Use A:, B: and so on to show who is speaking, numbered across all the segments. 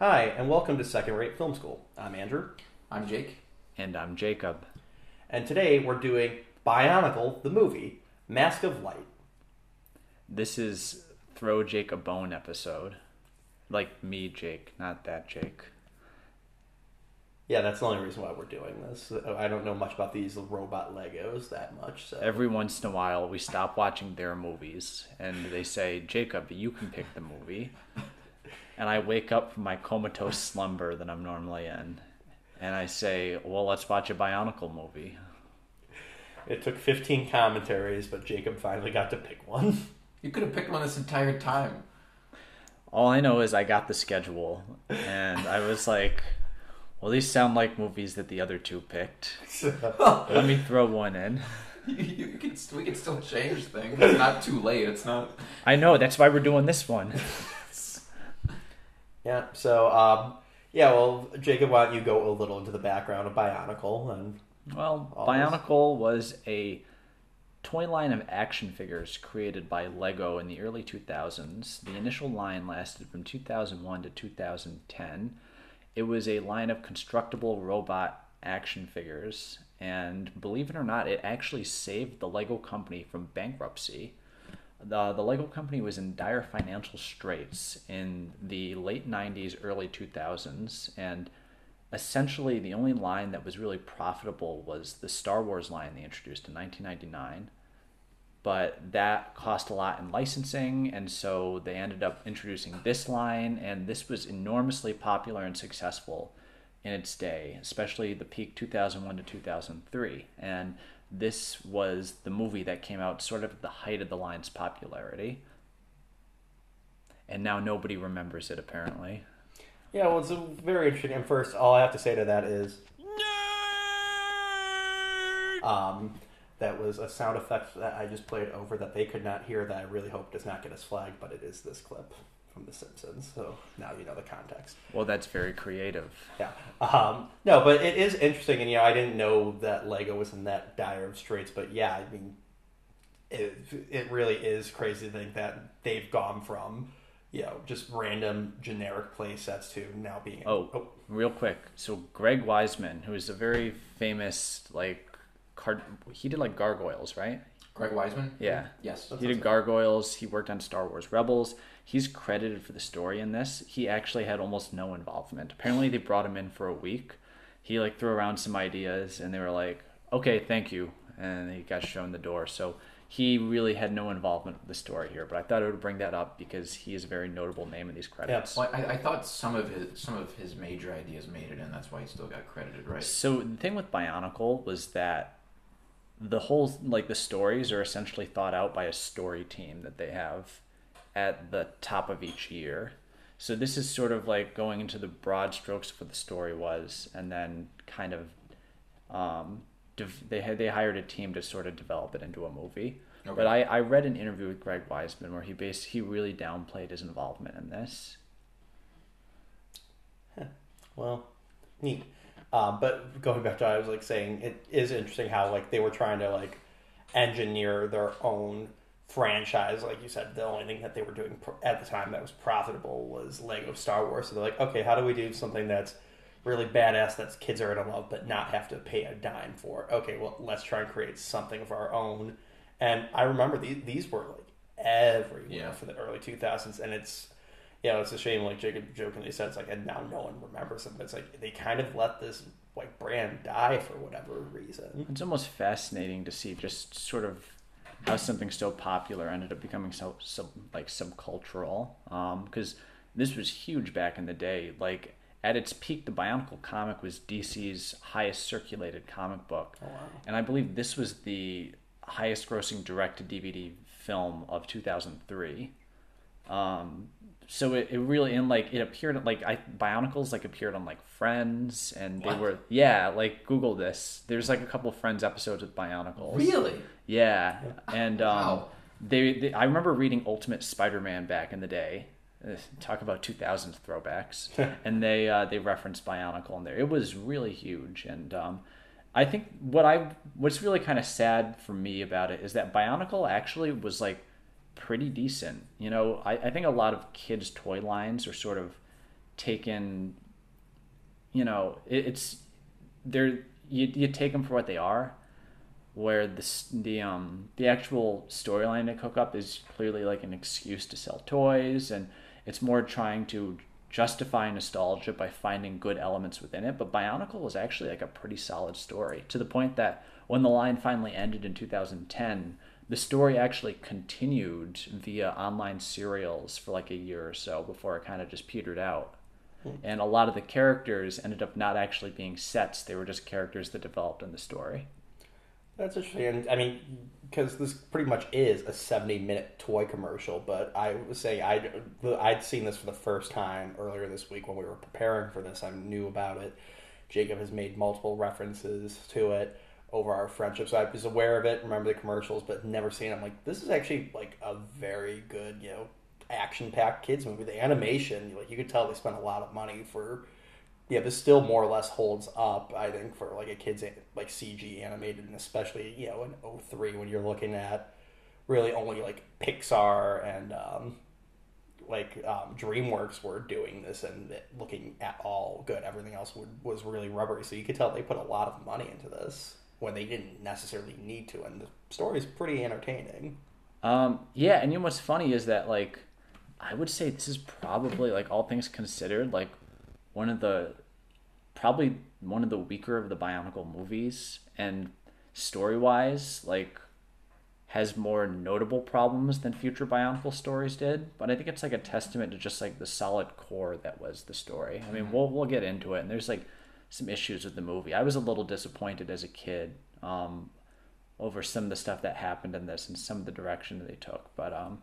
A: Hi, and welcome to Second Rate Film School. I'm Andrew,
B: I'm Jake.
C: And I'm Jacob.
A: and today we're doing Bionicle, the movie, Mask of Light.
C: This is Throw Jake a Bone episode. Like me, Jake, not that Jake.
A: Yeah, that's the only reason why we're doing this. I don't know much about these robot Legos that much, so
C: Every once in a while, we stop watching their movies and they say, Jacob, you can pick the movie. And I wake up from my comatose slumber that I'm normally in. And I say, well, let's watch a Bionicle movie.
A: it took 15 commentaries, but Jacob finally got to pick one.
B: You could have picked one this entire time.
C: All I know is I got the schedule and I was like, well, these sound like movies that the other two picked. Let me throw one in.
B: You, you, you can, we can still change things. It's not too late. It's not.
C: I know, that's why we're doing this one.
A: Yeah, so, um, yeah, well, Jacob, why don't you go a little into the background of Bionicle and
C: Well. Bionicle was a toy line of action figures created by Lego in the early 2000s. The initial line lasted from 2001 to 2010. It was a line of constructible robot action figures, and believe it or not, it actually saved the Lego company from bankruptcy. The, the Lego company was in dire financial straits in the late 90s, early 2000s, and essentially the only line that was really profitable was the Star Wars line they introduced in 1999. But that cost a lot in licensing, and so they ended up introducing this line, and this was enormously popular and successful in its day, especially the peak 2001 to 2003. And this was the movie that came out sort of at the height of the line's popularity. And now nobody remembers it, apparently.
A: Yeah, well, it's a very interesting. And first, all I have to say to that is, um, that was a sound effect that I just played over that they could not hear. That I really hope does not get us flagged, but it is this clip from The Simpsons. So now you know the context.
C: Well, that's very creative.
A: Yeah. Um, no, but it is interesting, and you know, I didn't know that Lego was in that dire of straits. But yeah, I mean, it it really is crazy to think that they've gone from you know just random generic play sets to now being
C: Oh, real quick. So Greg Weisman, who is a very famous like card, he did like Gargoyles, right?
B: Greg Weisman?
C: Yeah.
B: Yes.
C: He did Gargoyles. He worked on Star Wars Rebels. He's credited for the story in this. He actually had almost no involvement. Apparently, they brought him in for a week. He like threw around some ideas, and they were like, "Okay, thank you," and he got shown the door. So he really had no involvement with the story here. But I thought I would bring that up because he is a very notable name in these credits.
B: Well, I, I thought some of his some of his major ideas made it in. That's why he still got credited, right?
C: So the thing with Bionicle was that the whole like the stories are essentially thought out by a story team that they have at the top of each year. So this is sort of like going into the broad strokes of what the story was, and then kind of um, dev- they had they hired a team to sort of develop it into a movie.
B: Okay.
C: But I, I read an interview with Greg Weisman where he based he really downplayed his involvement in this.
A: Well, neat. Um, but going back to what I was like saying, it is interesting how like they were trying to like engineer their own franchise. Like you said, the only thing that they were doing pro- at the time that was profitable was Lego Star Wars. So they're like, okay, how do we do something that's really badass that kids are gonna love, but not have to pay a dime for? Okay, well, let's try and create something of our own. And I remember these these were like everywhere
B: Yeah.
A: for the early two thousands, and it's you know, it's a shame, like Jacob jokingly said, it's like, and now no one remembers them. But it's like they kind of let this like brand die for whatever reason.
C: It's almost fascinating to see just sort of how something so popular ended up becoming so, so like subcultural. Because this was huge back in the day. Like at its peak, the Bionicle comic was DC's highest circulated comic book,
A: Oh, wow.
C: and I believe this was the highest grossing direct to DVD film of 2003. Um, so it, it really and like it appeared like I Bionicles like appeared on like Friends and they
B: What?
C: were yeah like Google this. There's like a couple Friends episodes with Bionicles.
B: Really?
C: Yeah, and um,
B: Wow.
C: they, they I remember reading Ultimate Spider-Man back in the day. Uh, Talk about 2000s throwbacks, and they uh, they referenced Bionicle in there. It was really huge, and um, I think what I what's really kind of sad for me about it is that Bionicle actually was like pretty decent. You know, I, I think a lot of kids' toy lines are sort of taken, you know, it, it's they're you you take them for what they are, where the the um the actual storyline they cook up is clearly like an excuse to sell toys, and it's more trying to justify nostalgia by finding good elements within it. But Bionicle was actually like a pretty solid story to the point that when the line finally ended in 2010, the story actually continued via online serials for like a year or so before it kind of just petered out. And a lot of the characters ended up not actually being sets; they were just characters that developed in the story.
A: That's interesting. I mean, because this pretty much is a 70 minute toy commercial, but I was saying I'd, I'd seen this for the first time earlier this week when we were preparing for this. I knew about it. Jacob has made multiple references to it over our friendship, so I was aware of it, remember the commercials, but never seen it. I'm like, this is actually like a very good, you know, action packed kids movie. The animation, like, you could tell they spent a lot of money for yeah, this still more or less holds up. I think for like a kids like CG animated, and especially you know in 03 when you're looking at really only like Pixar and um, like um, DreamWorks were doing this and looking at all good. Everything else would, was really rubbery, so you could tell they put a lot of money into this when they didn't necessarily need to, and the story is pretty entertaining.
C: Um, yeah, and you know what's funny is that like I would say this is probably like all things considered like one of the probably one of the weaker of the Bionicle movies and story wise like has more notable problems than future Bionicle stories did, but I think it's like a testament to just like the solid core that was the story. I mean, we'll we'll get into it, and there's like some issues with the movie. I was a little disappointed as a kid um, over some of the stuff that happened in this and some of the direction that they took, but um,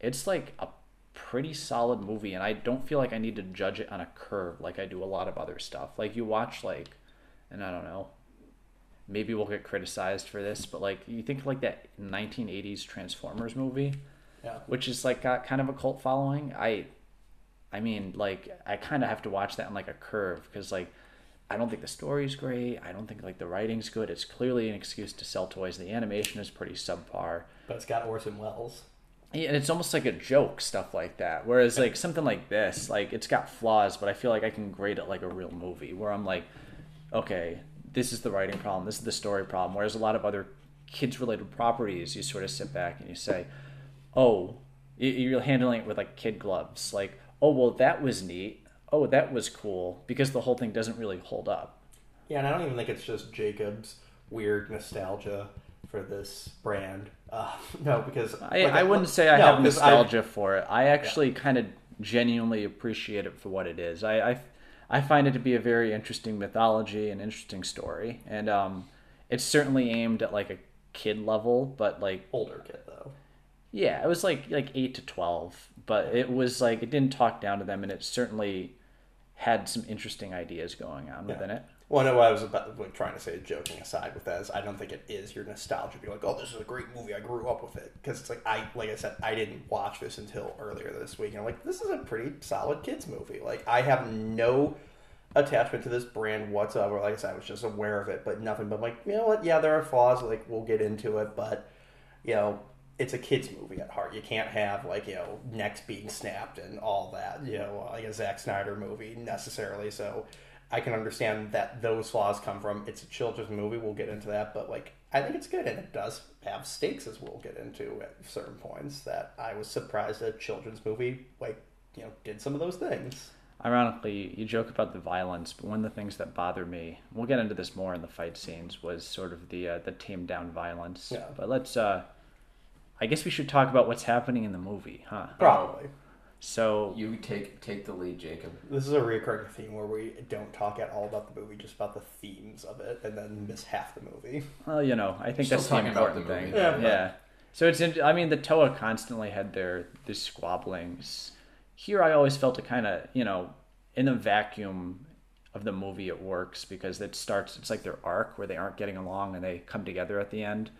C: it's like a pretty solid movie, and I don't feel like I need to judge it on a curve like I do a lot of other stuff. Like you watch like, and I don't know, maybe we'll get criticized for this, but like you think like that 1980s Transformers movie,
A: Yeah.
C: which is like got kind of a cult following. I, I mean, like I kind of have to watch that on like a curve because like I don't think the story's great. I don't think like the writing's good. It's clearly an excuse to sell toys. The animation is pretty subpar.
A: But it's got Orson Welles.
C: Yeah, and it's almost like a joke stuff like that. Whereas like something like this, like it's got flaws, but I feel like I can grade it like a real movie where I'm like, okay, this is the writing problem, this is the story problem. Whereas a lot of other kids related properties, you sort of sit back and you say, oh, you're handling it with like kid gloves, like, oh well, that was neat. Oh, that was cool because the whole thing doesn't really hold up.
A: Yeah, and I don't even think it's just Jacob's weird nostalgia for this brand. Uh, no, because
C: I,
A: like,
C: I wouldn't say I
A: no,
C: have
A: 'cause I-
C: nostalgia for it. I actually kind of genuinely appreciate it for what it is. I, I, I find it to be a very interesting mythology and interesting story, and um, it's certainly aimed at like a kid level, but like
A: older kid though.
C: yeah, it was like like eight to twelve, but it was like it didn't talk down to them, and it certainly had some interesting ideas going on within it.
A: Well, no, what I was about like trying to say, joking aside with that, is I don't think it is your nostalgia. Be like, oh, this is a great movie. I grew up with it because it's like I, like I said, I didn't watch this until earlier this week, and I'm like, this is a pretty solid kids movie. Like I have no attachment to this brand whatsoever. Like I said, I was just aware of it, but nothing. But like, you know what? Yeah, there are flaws. Like we'll get into it, but you know, it's a kids movie at heart. You can't have like you know necks being snapped and all that. You know, like a Zack Snyder movie necessarily. So I can understand that those flaws come from it's a children's movie. We'll get into that, but like I think it's good and it does have stakes as we'll get into at certain points. That I was surprised a children's movie like you know did some of those things.
C: Ironically, you joke about the violence, but one of the things that bothered me, we'll get into this more in the fight scenes, was sort of the uh, the tamed down violence.
A: Yeah.
C: But let's, uh, I guess we should talk about what's happening in the movie, huh?
A: Probably.
C: So
B: You take take the lead, Jacob.
A: This is a recurring theme where we don't talk at all about the movie, just about the themes of it, and then miss half the movie.
C: Well, you know, I think
B: Still
C: that's the
B: talking about
C: important
B: the
C: thing.
B: movie,
A: Yeah,
C: Yeah. So it's, I mean, the Toa constantly had their these squabblings. Here, I always felt it kind of, you know, in the vacuum of the movie, it works because it starts. It's like their arc where they aren't getting along and they come together at the end.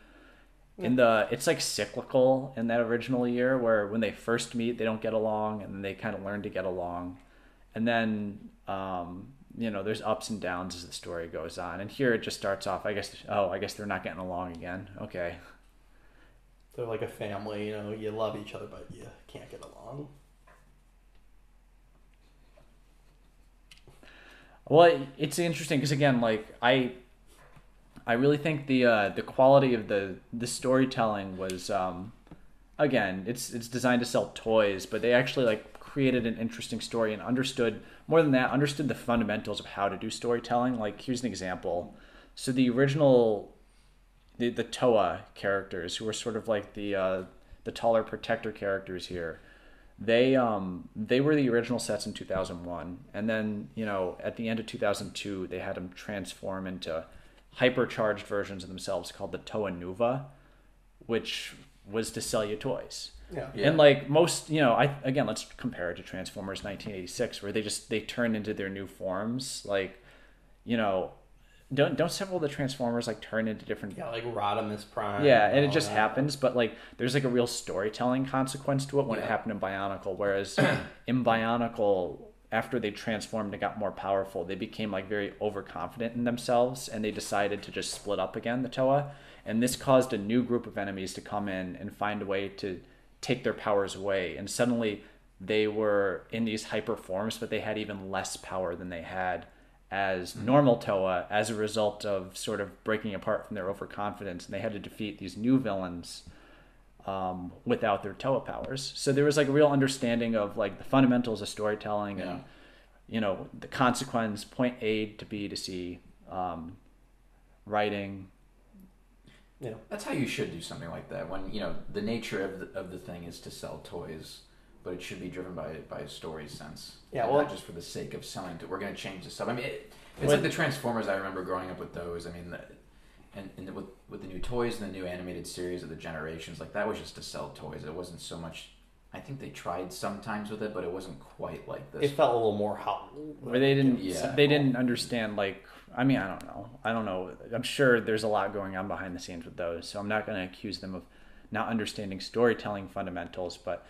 C: In the, it's like cyclical in that original year where when they first meet, they don't get along, and then they kind of learn to get along, and then um, you know, there's ups and downs as the story goes on. And here it just starts off. I guess, oh, I guess they're not getting along again. Okay,
A: They're like a family, you know, you love each other, but you can't get along.
C: Well, it's interesting because again, like I, I really think the uh, the quality of the the storytelling was, um, again, it's it's designed to sell toys, but they actually like created an interesting story and understood more than that, understood the fundamentals of how to do storytelling. Like here's an example. So the original, the the Toa characters who were sort of like the uh, the taller protector characters here they um they were the original sets in 2001 and then you know at the end of 2002 they had them transform into hypercharged versions of themselves called the toa nuva which was to sell you toys
A: Yeah.
B: Yeah.
C: and like most you know i again let's compare it to transformers 1986 where they just they turn into their new forms like you know don't don't several of the transformers like turn into different
A: Yeah, like Rodimus Prime.
C: yeah, and it just
A: that.
C: happens, but like there's like a real storytelling consequence to it when it happened in Bionicle. Whereas in Bionicle, after they transformed and got more powerful, they became like very overconfident in themselves and they decided to just split up again, the Toa. And this caused a new group of enemies to come in and find a way to take their powers away. And suddenly they were in these hyper forms, but they had even less power than they had as mm-hmm. normal Toa as a result of sort of breaking apart from their overconfidence, and they had to defeat these new villains um, without their Toa powers. So there was like a real understanding of like the fundamentals of storytelling
B: Yeah.
C: and you know the consequence, point A to B to C, um, writing.
A: You know,
B: That's how you should do something like that. When you know the nature of the, of the thing is to sell toys, but it should be driven by by a story sense.
A: Yeah, well-
B: not just for the sake of selling. To, we're going to change the stuff. I mean, it, it's
C: When-
B: like the Transformers. I remember growing up with those. I mean, the, and, and with with the new toys and the new animated series of the generations, like that was just to sell toys. It wasn't so much. I think they tried sometimes with it, but it wasn't quite like this.
A: it felt a little more how.
C: where they didn't
B: Yeah.
C: they didn't understand like I mean I don't know I don't know I'm sure there's a lot going on behind the scenes with those so I'm not going to accuse them of not understanding storytelling fundamentals but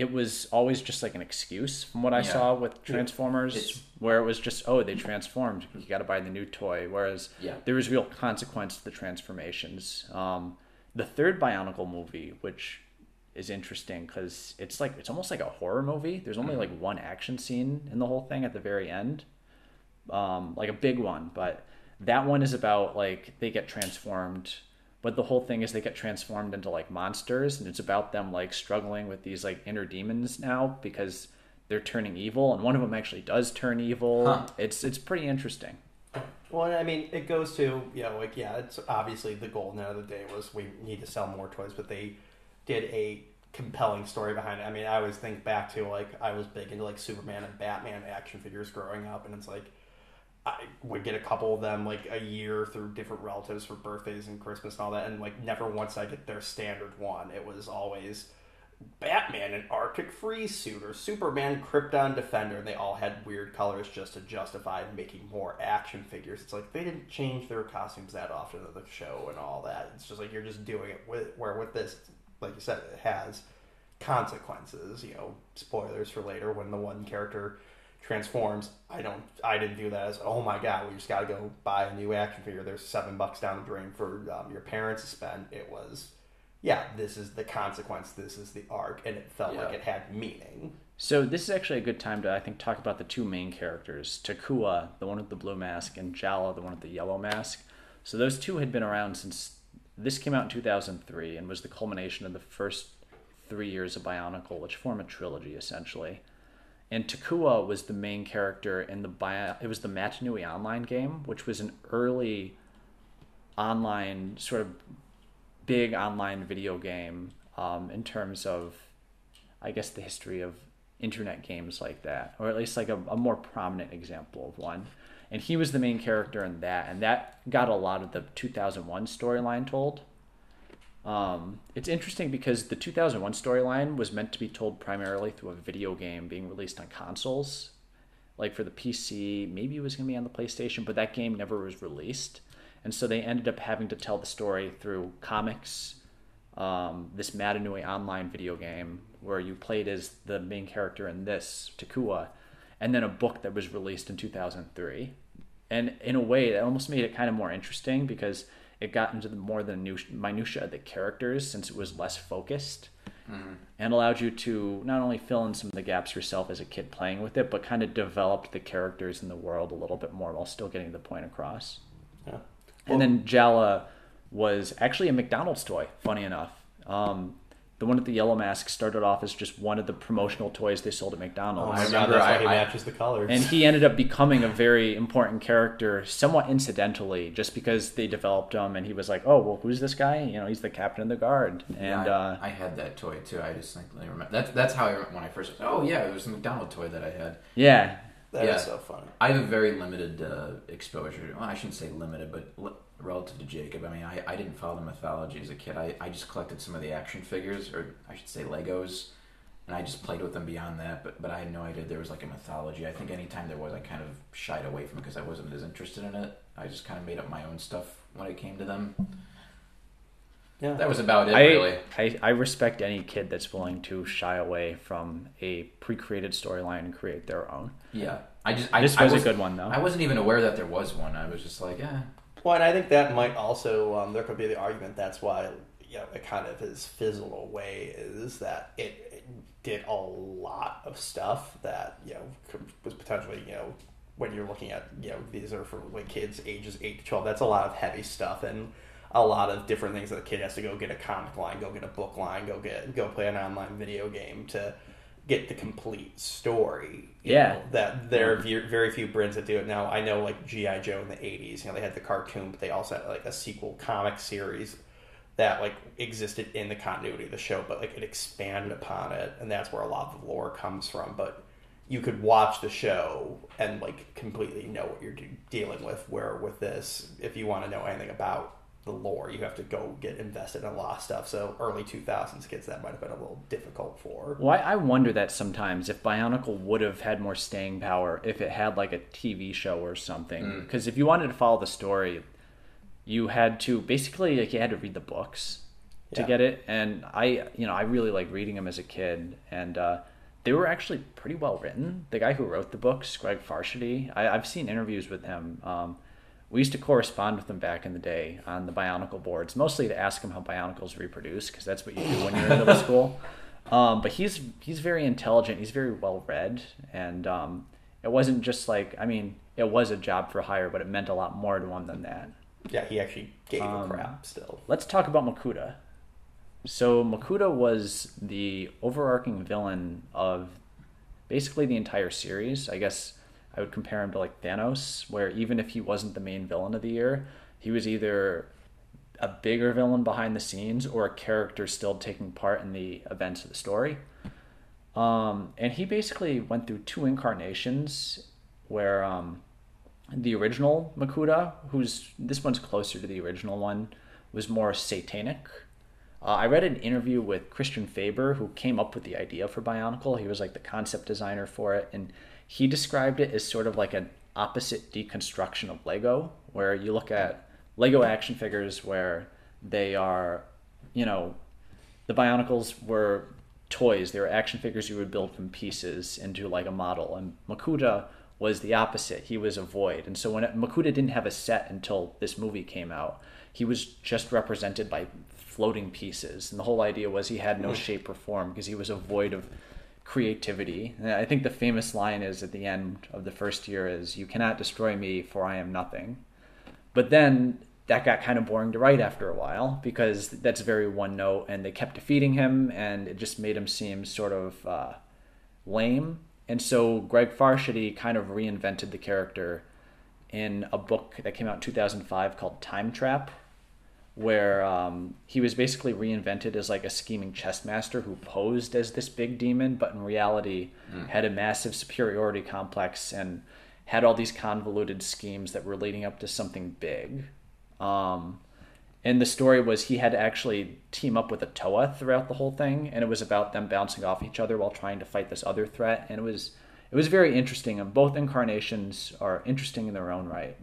C: it was always just like an excuse from what I
B: Yeah.
C: saw with Transformers
B: It's-
C: where it was just oh they transformed you got to buy the new toy whereas
B: Yeah.
C: there was real consequence to the transformations um, the third Bionicle movie which is interesting because it's like it's almost like a horror movie. There's only like one action scene in the whole thing at the very end, um, like a big one. But that one is about like they get transformed, but the whole thing is they get transformed into like monsters, and it's about them like struggling with these like inner demons now because they're turning evil, and one of them actually does turn evil.
B: Huh.
C: It's it's pretty interesting.
A: Well, I mean, it goes to you know, like yeah, it's obviously the goal now of the day was we need to sell more toys, but they did a compelling story behind it. I mean, I always think back to like I was big into like Superman and Batman action figures growing up, and it's like I would get a couple of them like a year through different relatives for birthdays and Christmas and all that, and like never once I get their standard one. It was always Batman an Arctic freeze suit or Superman Krypton Defender. and They all had weird colors just to justify making more action figures. It's like they didn't change their costumes that often in the show and all that. It's just like you're just doing it with where with this, like you said, it has consequences. You know, spoilers for later when the one character transforms. I don't. I didn't view that as oh my god, we just got to go buy a new action figure. There's seven bucks down the drain for um, your parents to spend. It was yeah, this is the consequence, this is the arc, and it felt like it had meaning.
C: So this is actually a good time to, I think, talk about the two main characters: Takua, the one with the blue mask, and Jaller, the one with the yellow mask. So those two had been around since this came out in 2003 and was the culmination of the first three years of Bionicle, which form a trilogy essentially. And Takua was the main character in the Bio- it was the Mata Nui Online game, which was an early online sort of big online video game um, in terms of I guess the history of internet games like that, or at least like a, a more prominent example of one. And he was the main character in that, and that got a lot of the 2001 storyline told. Um, it's interesting because the 2001 storyline was meant to be told primarily through a video game being released on consoles, like for the PC. Maybe it was going to be on the PlayStation, but that game never was released, and so they ended up having to tell the story through comics, um, this Mata Nui online video game where you played as the main character in this Takua, and then a book that was released in 2003. And in a way, that almost made it kind of more interesting because it got into the more the new minutia of the characters since it was less focused. and allowed you to not only fill in some of the gaps yourself as a kid playing with it, but kind of developed the characters in the world a little bit more while still getting the point across.
A: Yeah.
C: and then Jaller was actually a McDonald's toy, funny enough. Um, the one with the yellow mask started off as just one of the promotional toys they sold at
A: Oh
C: McDonald's.
A: my god,
B: remember
A: that's why
B: I-
A: he
B: I-
A: matches the colors.
C: and he ended up becoming a very important character somewhat incidentally just because they developed him and he was like oh well who's this guy you know he's the captain of the guard and
B: Yeah, I,
C: uh,
B: I had that toy too. I distinctly remember. That's that's how I remember when I first. Oh yeah, it was the McDonald toy that I had.
C: yeah
A: That is
B: yeah.
A: so funny.
B: I have a very limited uh, exposure. Well, I shouldn't say limited, but li- relative to Jacob, I mean, I, I didn't follow the mythology as a kid. I, I just collected some of the action figures, or I should say Legos, and I just played with them beyond that. But but I had no idea there was like a mythology. I think anytime there was, I kind of shied away from it because I wasn't as interested in it. I just kind of made up my own stuff when it came to them.
A: Yeah.
B: That was about it,
C: I,
B: really.
C: I I respect any kid that's willing to shy away from a pre-created storyline and create their own
B: Yeah, I just I,
C: this was a good one though
B: I wasn't even aware that there was one. I was just like, yeah,
A: Well, and I think that might also um, there could be the argument that's why you know it kind of has fizzled away is that it, it did a lot of stuff that you know could, was potentially you know when you're looking at you know these are for like kids ages eight to twelve. That's a lot of heavy stuff and a lot of different things that a kid has to go get a comic line, go get a book line, go get go play an online video game to get the complete story. you
C: Yeah.
A: know, that there are very few brands that do it now. I know like GI Joe in the '80s, you know, they had the cartoon, but they also had like a sequel comic series that like existed in the continuity of the show, but like it expanded upon it, and that's where a lot of the lore comes from. But you could watch the show and like completely know what you're de- dealing with. Where with this, if you want to know anything about the lore, you have to go get invested in a lot of stuff. So early 2000s kids, that might have been a little difficult for.
C: Well, I, wonder that sometimes if Bionicle would have had more staying power if it had like a TV show or something. Because if you wanted to follow the story, you had to basically like you had to read the books to get it. And I, you know, I really like reading them as a kid, and uh, they were actually pretty well written. The guy who wrote the books, Greg Farshtey, I, I've seen interviews with him. Um, we used to correspond with him back in the day on the Bionicle boards, mostly to ask him how Bionicles reproduce, because that's what you do when you're in middle school. Um, but he's he's very intelligent. He's very well read, and um, it wasn't just like I mean, it was a job for hire, but it meant a lot more to him than that.
A: Yeah, he actually gave
C: Um,
A: a crap still.
C: Let's talk about Makuta. So Makuta was the overarching villain of basically the entire series. I guess I would compare him to like Thanos, where even if he wasn't the main villain of the year, he was either a bigger villain behind the scenes or a character still taking part in the events of the story. Um, and he basically went through two incarnations where um, the original Makuta, who's this one's closer to the original one, was more satanic. Uh, I read an interview with Christian Faber, who came up with the idea for Bionicle. He was like the concept designer for it, and he described it as sort of like an opposite deconstruction of Lego, where you look at Lego action figures where they are, you know, the Bionicles were toys. They were action figures you would build from pieces into like a model. And Makuta was the opposite. He was a void. And so when it, Makuta didn't have a set until this movie came out, he was just represented by floating pieces. And the whole idea was he had no hmm. shape or form because he was a void of creativity. I think the famous line is at the end of the first year is you cannot destroy me for I am nothing. But then that got kind of boring to write after a while because that's very one note and they kept defeating him and it just made him seem sort of uh, lame. And so Greg Farshtey kind of reinvented the character in a book that came out in 2005 called Time Trap, where um, he was basically reinvented as like a scheming chess master who posed as this big demon, but in reality had a massive superiority complex and had all these convoluted schemes that were leading up to something big. Um, and the story was he had to actually team up with a Toa throughout the whole thing, and it was about them bouncing off each other while trying to fight this other threat. And it was it was very interesting, and both incarnations are interesting in their own right.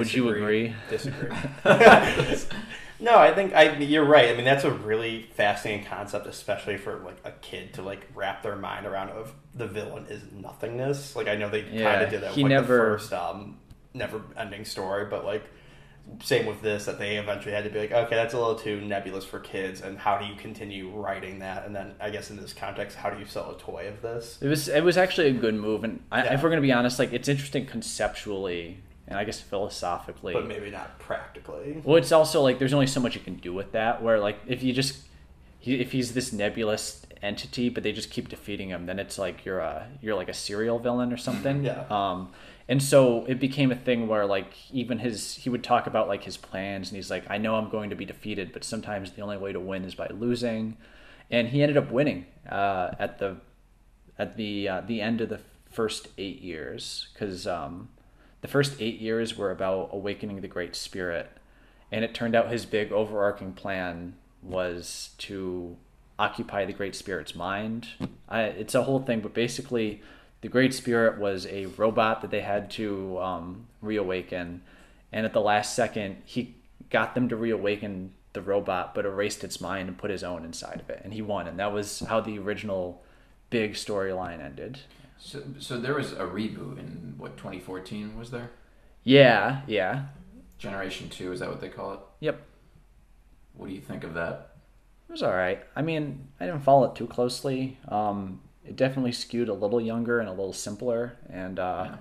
C: Would you agree?
A: Disagree. no, I think I. You're right. I mean, that's a really fascinating concept, especially for like a kid to like wrap their mind around. Of the villain is nothingness. Like I know they kind of did that.
C: he
A: with, like,
C: never-
A: the first um, never ending story, but like same with this that they eventually had to be like, okay, that's a little too nebulous for kids, and how do you continue writing that? And then I guess in this context, how do you sell a toy of this?
C: It was it was actually a good move, and I,
A: Yeah.
C: if we're gonna be honest, like it's interesting conceptually and I guess philosophically.
A: But maybe not practically.
C: Well, it's also like there's only so much you can do with that. Where like if you just if he's this nebulous entity, but they just keep defeating him, then it's like you're a you're like a serial villain or something.
A: Yeah.
C: Um, and so it became a thing where like even his he would talk about like his plans, and he's like, I know I'm going to be defeated, but sometimes the only way to win is by losing. And he ended up winning uh, at the at the uh, the end of the first eight years because um, the first eight years were about awakening the Great Spirit, and it turned out his big overarching plan was to occupy the Great Spirit's mind. I, it's a whole thing, but basically, the Great Spirit was a robot that they had to um, reawaken, and at the last second, he got them to reawaken the robot, but erased its mind and put his own inside of it, and he won. And that was how the original big storyline ended.
B: So, so there was a reboot in what 2014 was there?
C: Yeah, yeah,
B: Generation Two is that what they call it?
C: yep.
B: What do you think of that?
C: It was all right. I mean, I didn't follow it too closely. Um, it definitely skewed a little younger and a little simpler. And uh,
B: Yeah.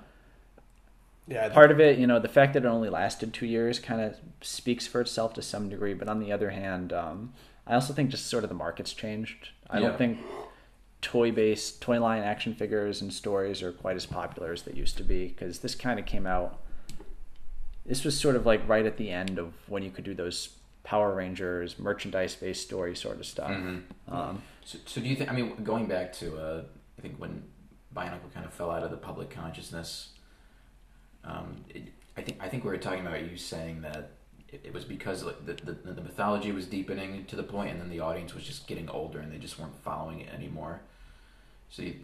A: Yeah,
C: part of it, you know, the fact that it only lasted two years kind of speaks for itself to some degree. But on the other hand, um, I also think just sort of the market's changed. I
B: Yeah.
C: don't think toy based, toy line action figures and stories are quite as popular as they used to be because this kind of came out. This was sort of like right at the end of when you could do those Power Rangers merchandise based story sort of stuff.
B: Mm-hmm.
C: Um,
B: So, so do you think? I mean, going back to uh, I think when Bionicle kind of fell out of the public consciousness, um, it, I think I think we were talking about you saying that it, it was because like the, the the mythology was deepening to the point, and then the audience was just getting older, and they just weren't following it anymore. So you,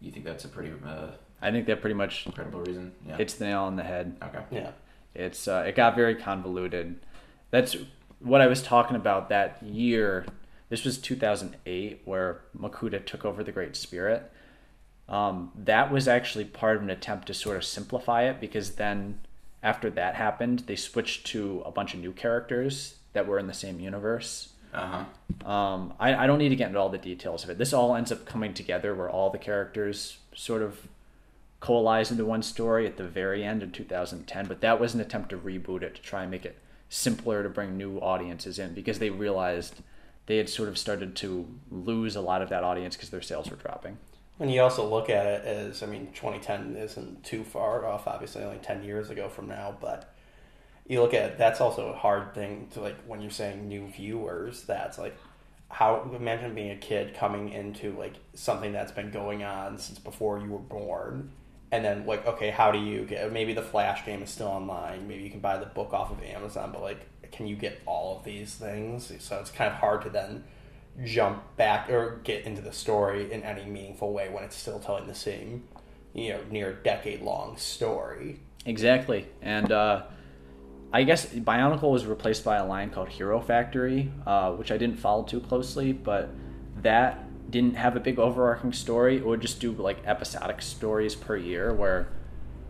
B: you think that's a pretty uh,
C: I think that pretty much
B: incredible reason? Yeah.
C: hits the nail on the head.
B: okay.
A: yeah.
C: It's uh, it got very convoluted. That's what I was talking about that year. This was 2008, where Makuta took over the Great Spirit. Um, that was actually part of an attempt to sort of simplify it because then after that happened, they switched to a bunch of new characters that were in the same universe.
B: Uh huh.
C: Um, I, I don't need to get into all the details of it. This all ends up coming together where all the characters sort of coalesce into one story at the very end of 2010. But that was an attempt to reboot it to try and make it simpler to bring new audiences in because they realized they had sort of started to lose a lot of that audience because their sales were dropping.
A: When you also look at it as, I mean, 2010 isn't too far off, obviously, only 10 years ago from now, but you look at that's also a hard thing to like when you're saying new viewers, that's like how imagine being a kid coming into like something that's been going on since before you were born. And then, like, okay, how do you get? Maybe the Flash game is still online. Maybe you can buy the book off of Amazon, but like, can you get all of these things? So it's kind of hard to then jump back or get into the story in any meaningful way when it's still telling the same, you know, near decade long story.
C: Exactly. And uh, I guess Bionicle was replaced by a line called Hero Factory, uh, which I didn't follow too closely, but that didn't have a big overarching story. It would just do like episodic stories per year where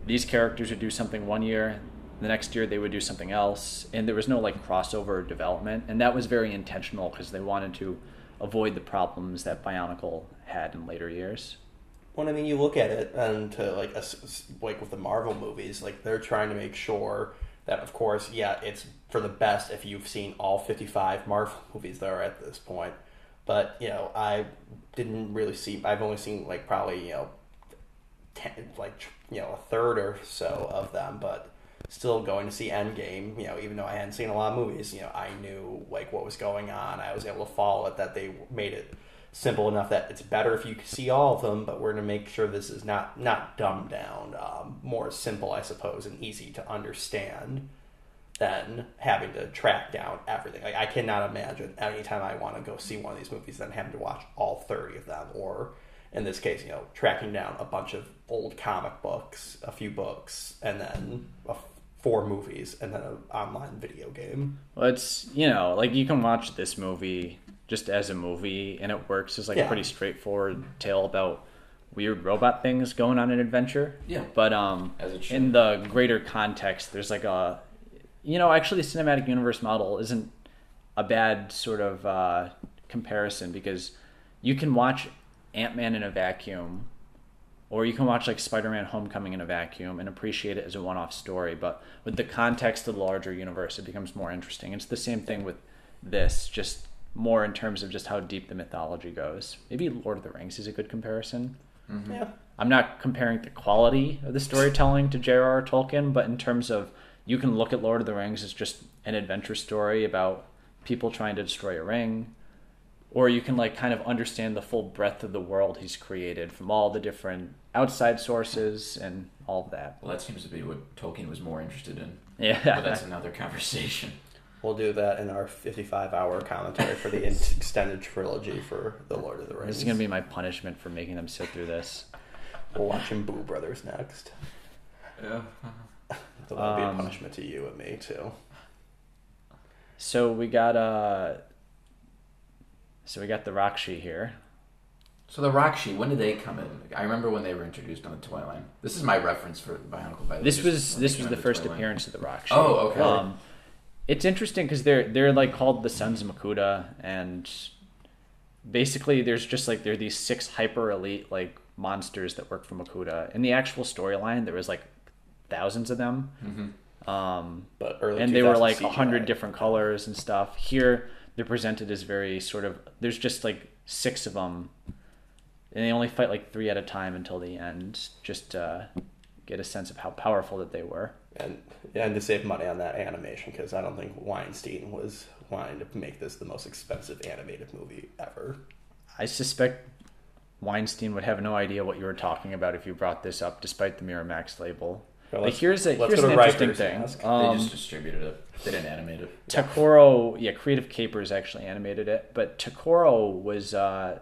C: these characters would do something one year, the next year they would do something else, and there was no like crossover development. And that was very intentional because they wanted to avoid the problems that Bionicle had in later years.
A: When I mean, you look at it and to like a, like with the Marvel movies, like they're trying to make sure that, of course, yeah, it's for the best if you've seen all fifty-five Marvel movies that are at this point. But you know, I didn't really see. I've only seen like probably you know, ten, like you know, a third or so of them. But still going to see Endgame. You know, even though I hadn't seen a lot of movies, you know, I knew like what was going on. I was able to follow it. That they made it simple enough that it's better if you see all of them, but we're going to make sure this is not not dumbed down, um, more simple, I suppose, and easy to understand than having to track down everything. Like I cannot imagine anytime I want to go see one of these movies, then having to watch all thirty of them, or in this case, you know, tracking down a bunch of old comic books, a few books, and then a four movies, and then an online video game.
C: Well, it's you know like you can watch this movie just as a movie, and it works as like a pretty straightforward tale about weird robot things going on an adventure.
B: Yeah.
C: But um,
B: As it should.
C: in the greater context, there's like a, you know, actually, the cinematic universe model isn't a bad sort of uh, comparison because you can watch Ant Man in a vacuum, or you can watch like Spider Man Homecoming in a vacuum and appreciate it as a one off story. But with the context of the larger universe, it becomes more interesting. It's the same thing with this, just more in terms of just how deep the mythology goes. Maybe Lord of the Rings is a good comparison. Mm-hmm.
A: Yeah.
C: I'm not comparing the quality of the storytelling to J.R.R. Tolkien, but in terms of you can look at Lord of the Rings as just an adventure story about people trying to destroy a ring, or you can like kind of understand the full breadth of the world he's created from all the different outside sources and all of that.
B: Well, that seems to be what Tolkien was more interested in.
C: Yeah,
B: But that's another conversation.
A: We'll do that in our 55 hour commentary for the extended trilogy for The Lord of the Rings.
C: this is gonna be my punishment for making them sit through this.
A: We're watching Boo Brothers next.
B: Yeah.
A: That'll be a
C: Um,
A: punishment to you and me, too.
C: So we got uh, so we got the Rahkshi here.
B: So the Rahkshi, when did they come in? I remember when they were introduced on the toy line. This is my reference for Bionicle by the way,
C: This was this was
B: came
C: the first
B: toy line.
C: appearance of the Rahkshi.
B: Oh, okay.
C: Um, it's interesting because they're they're like called the Sons of Makuta, and basically there's just like there are these six hyper elite like monsters that work for Makuta. In the actual storyline, there was like thousands of them,
B: Mhm.
C: um,
A: But early
C: and they were like a hundred different colors and stuff. Here they're presented as very sort of there's just like six of them, and they only fight like three at a time until the end, just to get a sense of how powerful that they were.
A: And, and to save money on that animation, because I don't think Weinstein was wanting to make this the most expensive animated movie ever.
C: I suspect Weinstein would have no idea what you were talking about if you brought this up, despite the Miramax label.
A: Well,
C: Like here's a here's an interesting thing.
A: Mask.
B: They
C: Um,
B: just distributed it. They didn't animate it.
C: Ta-Koro, yeah, Creative Capers actually animated it, but Ta-Koro was uh,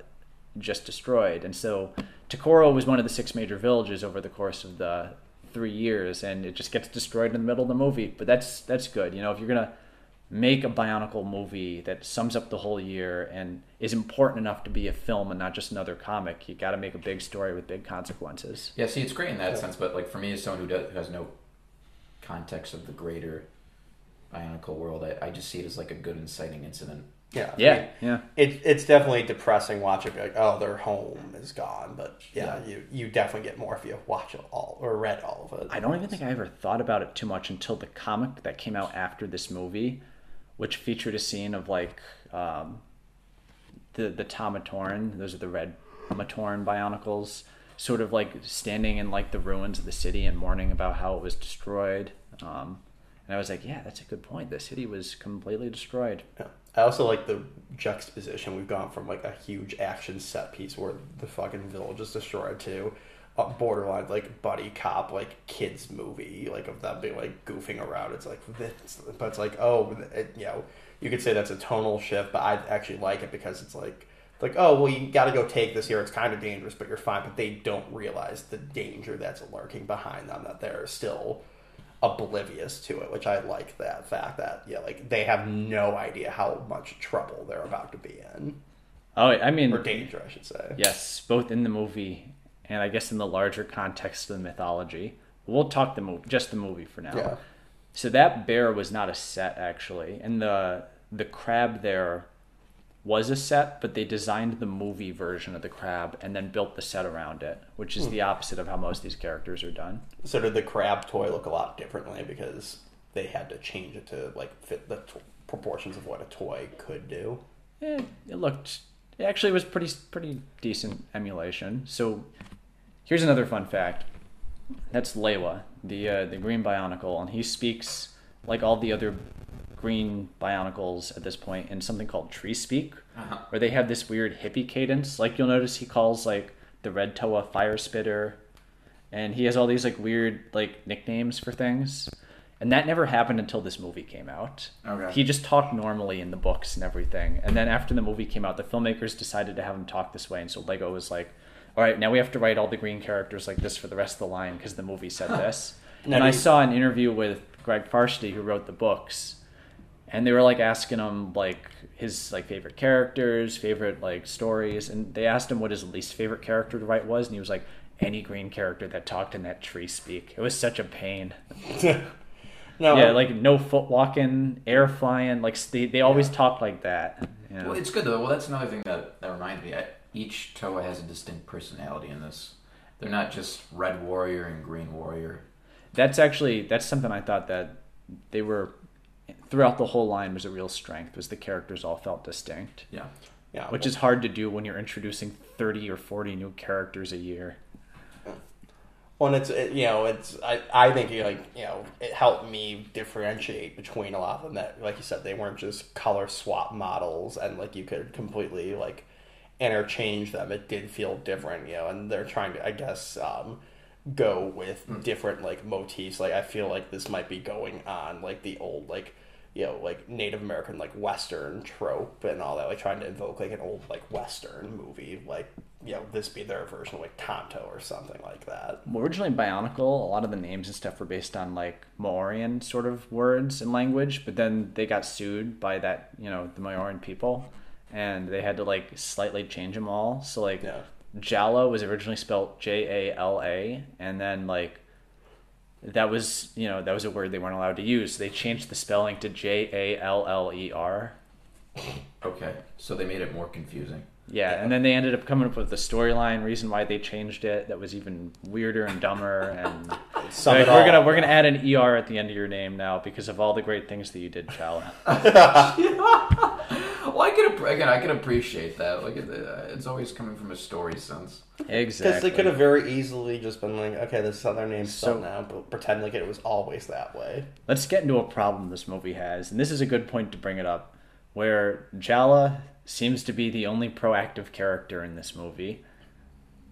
C: just destroyed, and so Ta-Koro was one of the six major villages over the course of the three years, and it just gets destroyed in the middle of the movie. But that's that's good, you know. If you're gonna make a Bionicle movie that sums up the whole year and is important enough to be a film and not just another comic, you got to make a big story with big consequences.
B: Yeah, see, it's great in that sense, but like for me, as someone who, does, who has no context of the greater Bionicle world, I, I just see it as like a good inciting incident.
A: Yeah. I
C: Yeah,
A: mean,
C: yeah.
A: it, it's definitely depressing watching be like, oh, their home is gone. But yeah, you, you definitely get more if you watch it all or read all of it.
C: I don't even think I ever thought about it too much until the comic that came out after this movie, which featured a scene of like um, the the Ta-Matoran, those are the red Ta-Matoran Bionicles, sort of like standing in like the ruins of the city and mourning about how it was destroyed. Um, and I was like, yeah, that's a good point. The city was completely destroyed.
A: Yeah. I also like the juxtaposition. We've gone from like a huge action set piece where the fucking village is destroyed to borderline like buddy cop like kids movie like of them being like goofing around. It's like this, but it's like oh it, you know you could say that's a tonal shift, but I actually like it because it's like like oh well you got to go take this here. It's kind of dangerous, but you're fine. But they don't realize the danger that's lurking behind them. That they're still oblivious to it, which I like that fact that yeah, like they have no idea how much trouble they're about to be in
C: Oh, I mean,
A: or danger, I should say.
C: Yes, both in the movie and I guess in the larger context of the mythology. We'll talk the movie, just the movie for now.
A: Yeah.
C: So that bear was not a set actually, and the the crab there was a set, but they designed the movie version of the crab and then built the set around it, which is the opposite of how most of these characters are done.
A: So did the crab toy look a lot differently because they had to change it to like fit the t- proportions of what a toy could do?
C: Eh, it looked it actually was pretty pretty decent emulation. So here's another fun fact. That's Lewa, the uh, the green bionicle, and he speaks like all the other green bionicles at this point in something called tree speak,
B: Uh-huh.
C: where they have this weird hippie cadence. Like you'll notice he calls like the red toa fire spitter, and he has all these like weird like nicknames for things. And that never happened until this movie came out.
B: Okay.
C: He just talked normally in the books and everything. And then after the movie came out, the filmmakers decided to have him talk this way. And so Lego was like, all right, now we have to write all the green characters like this for the rest of the line because the movie said this.
A: Now
C: and
A: do
C: I
A: you-
C: saw an interview with Greg Farshtey, who wrote the books. and they were like asking him like his like favorite characters, favorite like stories, and they asked him what his least favorite character to write was, and he was like any green character that talked in that tree speak. It was such a pain.
A: No,
C: Yeah, like no foot walking, air flying. Like they, they always talk like that. Yeah.
B: Well, it's good though. Well, that's another thing that that reminds me. I, each Toa has a distinct personality in this. They're not just Red Warrior and Green Warrior.
C: That's actually that's something I thought that they were throughout the whole line was a real strength. Was the characters all felt distinct,
B: Yeah.
A: yeah,
C: which is hard to do when you're introducing thirty or forty new characters a year.
A: Well, and it's it, you know it's I I think like you know it helped me differentiate between a lot of them that like you said they weren't just color swap models and like you could completely like interchange them. It did feel different, you know, and they're trying to I guess um, go with different like motifs. Like I feel like this might be going on like the old like you know like Native American like Western trope and all that, like trying to invoke like an old like Western movie, like you know this be their version of like Tonto or something like that.
C: Well, originally Bionicle, a lot of the names and stuff were based on like Maorian sort of words and language, but then they got sued by that, you know, the Maorian people, and they had to like slightly change them all. So like
A: Yeah.
C: Jala was originally spelled J A L A, and then like that was you know that was a word they weren't allowed to use. So they changed the spelling to J A L L E R.
B: Okay. So they made it more confusing.
C: Yeah, and then they ended up coming up with the storyline reason why they changed it that was even weirder and dumber and Like, we're
A: all
C: gonna we're gonna add an ER at the end of your name now because of all the great things that you did, Chala.
B: Well, I can again. I can appreciate that. Like it, uh, it's always coming from a story sense.
C: exactly.
A: Because they could have very easily just been like, okay, this is how their name's
C: So-
A: spelled now, but pretend like it was always that way.
C: Let's get into a problem this movie has, and this is a good point to bring it up, where Jaller seems to be the only proactive character in this movie.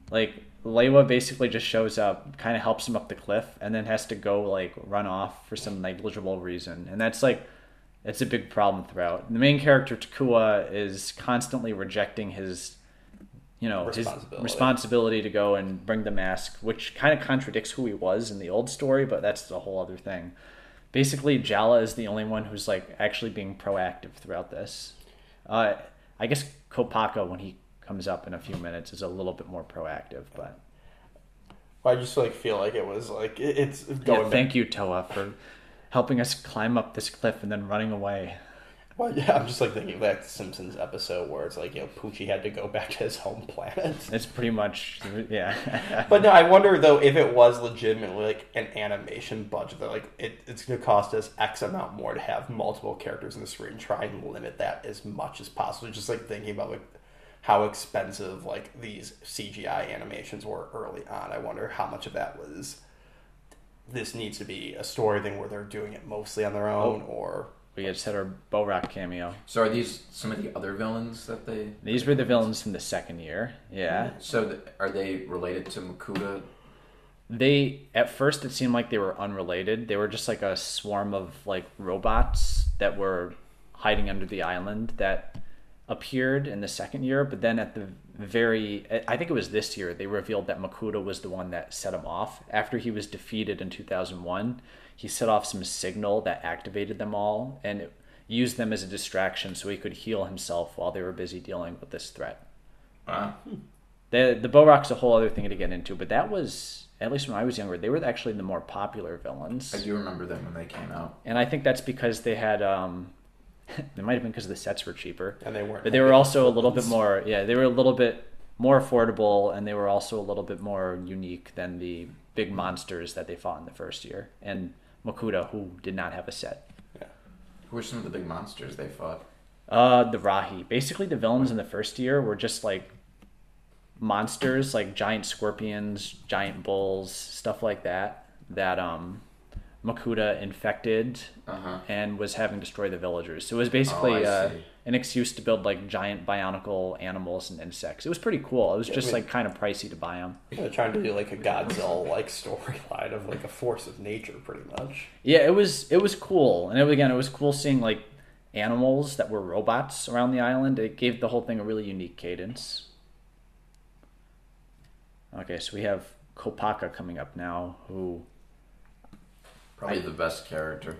C: Like Lewa basically just shows up, kind of helps him up the cliff, and then has to go like run off for some negligible reason, and that's like it's a big problem throughout. The main character Takua is constantly rejecting his, you know, his
A: Responsibility.
C: to go and bring the mask, which kind of contradicts who he was in the old story, but that's a whole other thing. Basically, Jaller is the only one who's like actually being proactive throughout this. Uh, I guess Kopaka, when he comes up in a few minutes, is a little bit more proactive, but
A: I just like feel like it was like it's going.
C: yeah, thank you, Toa, for helping us climb up this cliff and then running away.
A: Well, yeah, I'm just like thinking back to Simpsons episode where it's like you know Poochie had to go back to his home planet.
C: It's pretty much, yeah.
A: But no, I wonder though if it was legitimately like an animation budget that like it, it's going to cost us X amount more to have multiple characters in the screen. Try and limit that as much as possible. Just like thinking about like how expensive like these CGI animations were early on. I wonder how much of that was. This needs to be a story thing where they're doing it mostly on their own, oh. or
C: we just had our Bohrok cameo.
B: So are these some of the other villains that they?
C: These were the villains from the second year. Yeah. Mm-hmm.
B: So th- are they related to Makuta?
C: They at first it seemed like they were unrelated. They were just like a swarm of like robots that were hiding under the island that appeared in the second year, but then at the very I think it was this year they revealed that Makuta was the one that set him off. After he was defeated in 2001, he set off some signal that activated them all and used them as a distraction so he could heal himself while they were busy dealing with this threat.
B: Uh,
C: The the Bohrok's a whole other thing to get into, but that was at least when I was younger, they were actually the more popular villains.
B: I do remember them when they came out.
C: And I think that's because they had um it might have been because the sets were cheaper.
A: and they weren't.
C: But they were also a little bit more yeah, they were a little bit more affordable and they were also a little bit more unique than the big monsters that they fought in the first year. And Makuta, who did not have a set. Yeah.
B: Who were some of the big monsters they fought?
C: Uh, the Rahi. Basically, the villains in the first year were just like monsters, like giant scorpions, giant bulls, stuff like that. That um, Makuta infected
B: Uh huh.
C: and was having destroy the villagers. So it was basically
B: Oh,
C: uh, an excuse to build like giant bionicle animals and insects. It was pretty cool. It was just
A: I mean-
C: like kind of pricey to buy them.
A: They're trying to do like a Godzilla like storyline of like a force of nature, pretty much.
C: Yeah, it was it was cool, and it, again, it was cool seeing like animals that were robots around the island. It gave the whole thing a really unique cadence. Okay, so we have Kopaka coming up now, who
B: Probably the best character.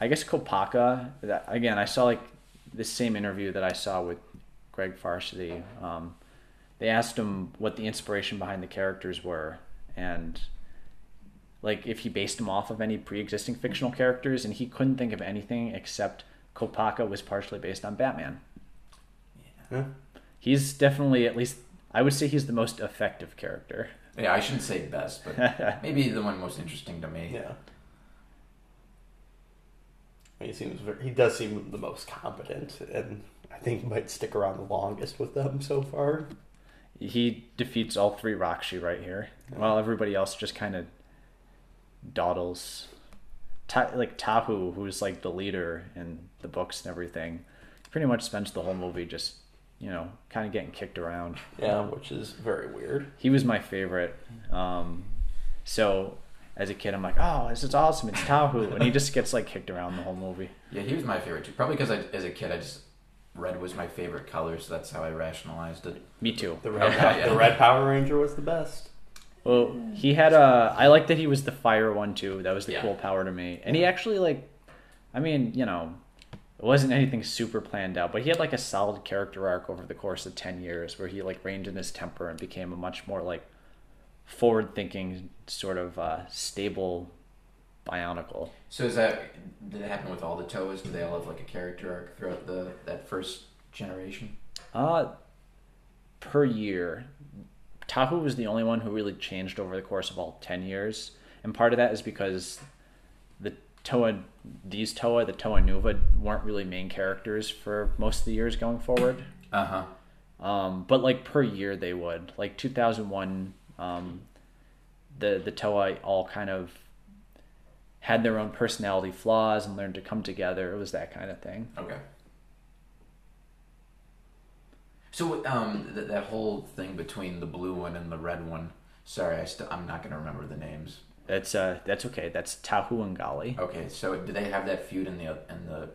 C: I guess Kopaka. That, again, I saw like the same interview that I saw with Greg Farshtey. Um, they asked him what the inspiration behind the characters were, and like if he based them off of any pre-existing fictional characters, and he couldn't think of anything except Kopaka was partially based on Batman.
A: Yeah.
C: He's definitely at least I would say he's the most effective character.
B: Yeah, I shouldn't say best, but maybe the one most interesting to me.
A: Yeah. He seems very, he does seem the most competent, and I think might stick around the longest with them so far.
C: He defeats all three Rahkshi right here, while everybody else just kind of dawdles. Ta- like Tahu, who's like the leader in the books and everything, pretty much spends the whole movie just, you know, kind of getting kicked around.
A: Yeah, which is very weird.
C: He was my favorite. Um, so as a kid, I'm like, oh, this is awesome. It's Tahu, and he just gets like kicked around the whole movie.
B: Yeah, he was my favorite too. Probably because as a kid, I just red was my favorite color, so that's how I rationalized it.
C: Me too.
A: The red,
B: Yeah, yeah.
A: the red Power Ranger was the best.
C: Well, he had a. I like that he was the fire one too. That was the
B: Yeah.
C: cool power to me. And he actually like, I mean, you know, it wasn't anything super planned out, but he had like a solid character arc over the course of ten years, where he like reined in his temper and became a much more like forward-thinking, sort of uh, stable Bionicle.
B: So is that did it happen with all the Toas? Do they all have like a character arc throughout the that first generation?
C: Uh, per year, Tahu was the only one who really changed over the course of all 10 years. And part of that is because the Toa, these Toa, the Toa Nuva, weren't really main characters for most of the years going forward.
B: Uh huh.
C: Um, but like per year they would. Like 2001, um, the, the Toa all kind of had their own personality flaws and learned to come together. It was that kind of thing.
B: Okay. So um, th- that whole thing between the blue one and the red one. Sorry, I still I'm not gonna remember the names.
C: That's uh, that's okay. That's Tahu and Gali.
B: Okay, so do they have that feud in the in the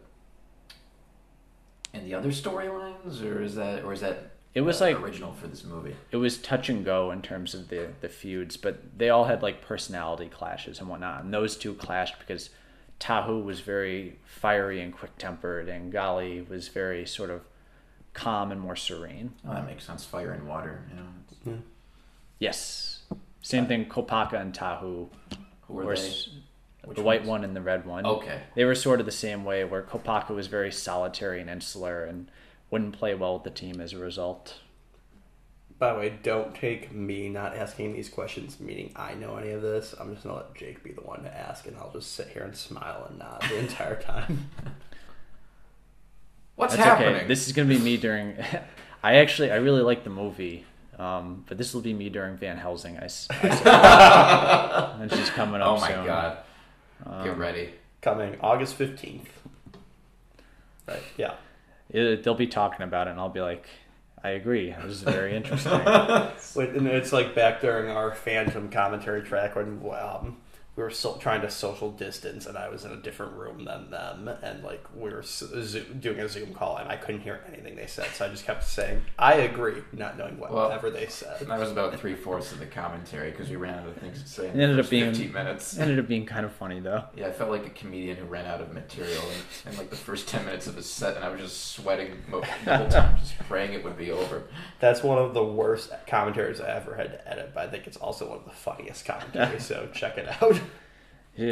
B: in the other storylines, or is that or is that
C: It was
B: uh,
C: like
B: original for this movie?
C: it was touch and go in terms of the the feuds, but they all had like personality clashes and whatnot. And those two clashed because Tahu was very fiery and quick tempered, and Gali was very sort of calm and more serene.
B: Oh, that makes sense. Fire and water. You know, it's-
C: Yes, same thing. Kopaka and Tahu
B: who were
C: were
B: they?
C: s-
B: Which
C: the white one and the red one.
B: Okay.
C: They were sort of the same way, where Kopaka was very solitary and insular and wouldn't play well with the team as a result.
A: By the way, don't take me not asking these questions meaning I know any of this. I'm just gonna let Jake be the one to ask, and I'll just sit here and smile and nod the entire time.
B: What's
C: That's
B: happening?
C: okay. This is gonna be me during. I actually I really like the movie, um, but this will be me during Van Helsing. I, s- I s- and she's coming up
B: oh my
C: soon.
B: god!
C: Um,
B: Get ready.
A: Coming August fifteenth. Right. Yeah.
C: It, they'll be talking about it, and I'll be like, I agree. This is very interesting.
A: Wait, and it's like back during our Phantom commentary track when um, we were so, trying to social distance, and I was in a different room than them, and like we were s- zo- doing a Zoom call, and I couldn't hear anything they said, so I just kept saying, "I agree," not knowing
B: Well,
A: whatever they said.
B: And that was about three fourths of the commentary because we ran out of things to say. In
C: It ended
B: the
C: up being-
B: fifteen minutes.
C: Ended up being kind of funny though.
B: Yeah, I felt like a comedian who ran out of material in, in like the first ten minutes of his set, and I was just sweating mo- the whole time, just praying it would be over.
A: That's one of the worst commentaries I ever had to edit, but I think it's also one of the funniest commentaries. so check it out.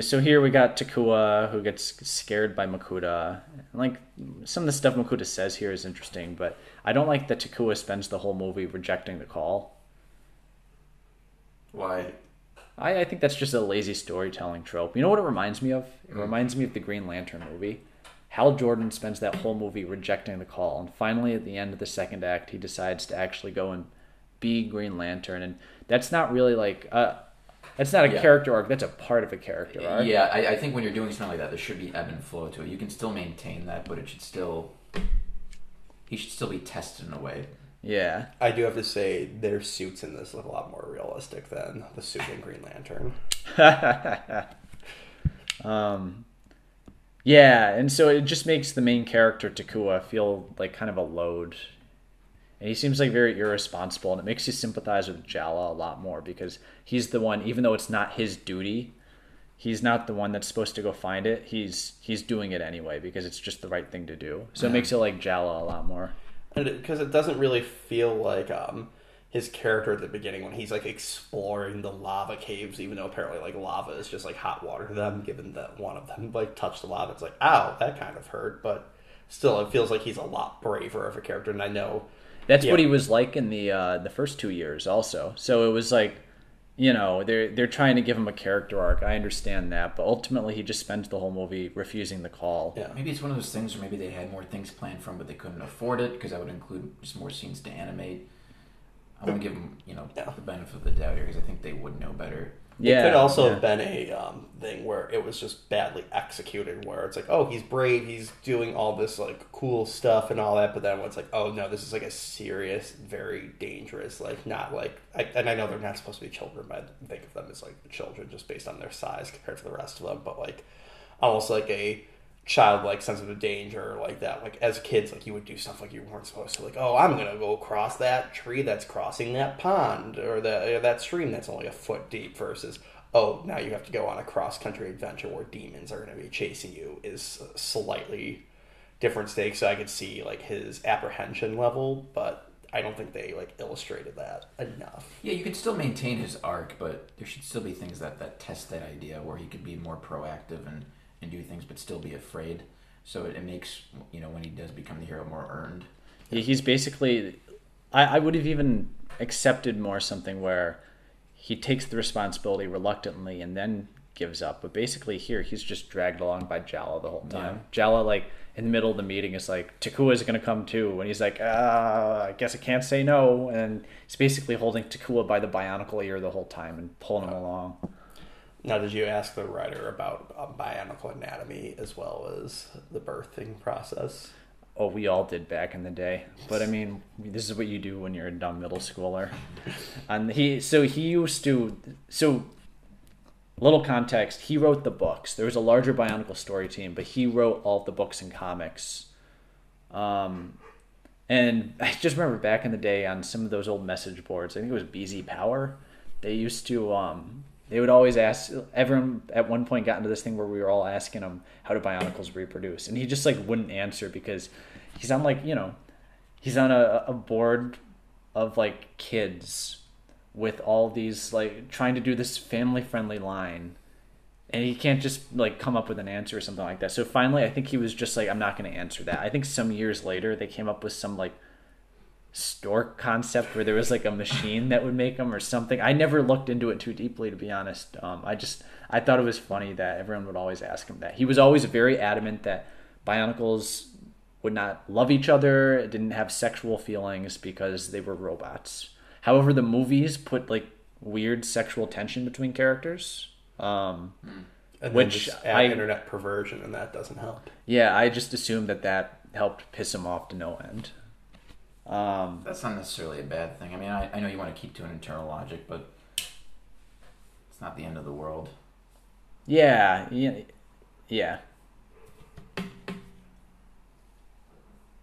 C: So here we got Takua who gets scared by Makuta. Like some of the stuff Makuta says here is interesting, but I don't like that Takua spends the whole movie rejecting the call.
B: Why?
C: I, I think that's just a lazy storytelling trope. You know what it reminds me of? It
B: Mm.
C: reminds me of the Green Lantern movie. Hal Jordan spends that whole movie rejecting the call, and finally at the end of the second act, he decides to actually go and be Green Lantern, and that's not really like uh, that's not a
B: Yeah.
C: character arc. That's a part of a character arc.
B: Yeah, I, I think when you're doing something like that, there should be ebb and flow to it. You can still maintain that, but it should still. He should still be tested in a way.
C: Yeah.
A: I do have to say, their suits in this look a lot more realistic than the suit in Green Lantern.
C: um, yeah, and so it just makes the main character Takua feel like kind of a load, and he seems like very irresponsible, and it makes you sympathize with Jaller a lot more because he's the one, even though it's not his duty he's not the one that's supposed to go find it. He's he's doing it anyway because it's just the right thing to do. So it makes it like Jaller a lot more.
A: because it, doesn't really feel like um his character at the beginning when he's like exploring the lava caves, even though apparently like lava is just like hot water to them. Given that one of them like touched the lava, it's like ow, that kind of hurt. But still, it feels like he's a lot braver of a character, and I know
C: That's what he was like in the uh, the first two years, also. So it was like, you know, they're they're trying to give him a character arc. I understand that, but ultimately he just spends the whole movie refusing the call.
A: yeah.
B: Maybe it's one of those things where maybe they had more things planned from, but they couldn't afford it because that would include just more scenes to animate. I want to give them, you know,
A: Yeah.
B: the benefit of the doubt here because I think they would know better.
C: Yeah,
A: it could also
C: yeah.
A: have been a um, thing where it was just badly executed, where it's like, oh, he's brave, he's doing all this like cool stuff and all that, but then it's like, oh no, this is like a serious, very dangerous, like not like, I, and I know they're not supposed to be children, but I think of them as like children just based on their size compared to the rest of them, but like almost like a childlike sense of danger like that. Like as kids like you would do stuff like you weren't supposed to. Like oh i'm gonna go across that tree that's crossing that pond or that or that stream that's only a foot deep versus oh now you have to go on a cross country adventure where demons are gonna be chasing you is slightly different stakes. So i could see like his apprehension level but i don't think they like illustrated that enough.
B: Yeah, you could still maintain his arc, but there should still be things that, that test that idea where he could be more proactive and, and do things but still be afraid. So it, it makes, you know, when he does become the hero more earned.
C: He- He's basically, I, I would have even accepted more something where he takes the responsibility reluctantly and then gives up. But basically, here he's just dragged along by Jaller the whole time. Jaller, like in the middle of the meeting, is like, Takua is going to come too. And he's like, uh, I guess I can't say no. And he's basically holding Takua by the bionicle ear the whole time and pulling him along.
A: Now, did you ask the writer about um, anatomy as well as the birthing process?
C: Oh, we all did back in the day. But I mean, this is what you do when you're a dumb middle schooler. And he, so he used to, so little context, he wrote the books. There was a larger Bionicle story team, but he wrote all the books and comics. Um, and I just remember back in the day on some of those old message boards, I think it was BZ Power, they used to, um, they would always ask, everyone at one point got into this thing where we were all asking him, how do Bionicles reproduce? And he just like wouldn't answer because he's on like, you know, he's on a, a board of like kids with all these like trying to do this family friendly line. And he can't just like come up with an answer or something like that. So finally i think he was just like i'm not going to answer that. I think some years later they came up with some like stork concept where there was like a machine that would make them or something i never looked into it too deeply to be honest um, i just i thought it was funny that everyone would always ask him that he was always very adamant that bionicles would not love each other, didn't have sexual feelings because they were robots. However, the movies put like weird sexual tension between characters. Um, Which
A: add
C: I-
A: internet perversion, and that doesn't help.
C: yeah, I just assumed that that helped piss him off to no end. Um,
B: That's not necessarily a bad thing. I mean, I, I know you want to keep to an internal logic, but it's not the end of the world.
C: yeah, yeah, yeah.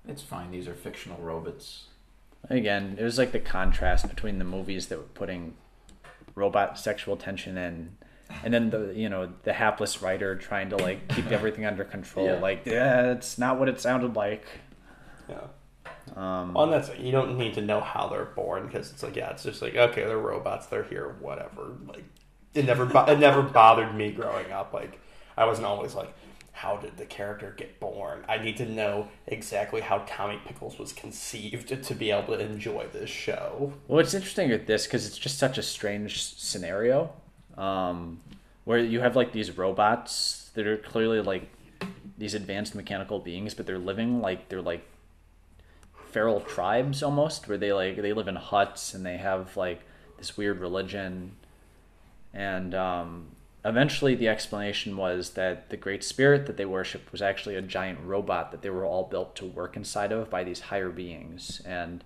B: It's fine. These are fictional robots.
C: Again, it was like the contrast between the movies that were putting robot sexual tension in, and then the you know the hapless writer trying to like keep everything under control.
A: Yeah.
C: Like, yeah, it's not what it sounded like.
A: Yeah.
C: Um,
A: Well, and that's you don't need to know how they're born because it's like yeah, it's just like okay, they're robots, they're here, whatever. Like it never bo- it never bothered me growing up. Like I wasn't always like, how did the character get born? I need to know exactly how Tommy Pickles was conceived to be able to enjoy this show.
C: Well, it's interesting with this because it's just such a strange scenario, um, where you have like these robots that are clearly like these advanced mechanical beings, but they're living like they're like feral tribes almost, where they like they live in huts and they have like this weird religion, and um, eventually the explanation was that the great spirit that they worshipped was actually a giant robot that they were all built to work inside of by these higher beings and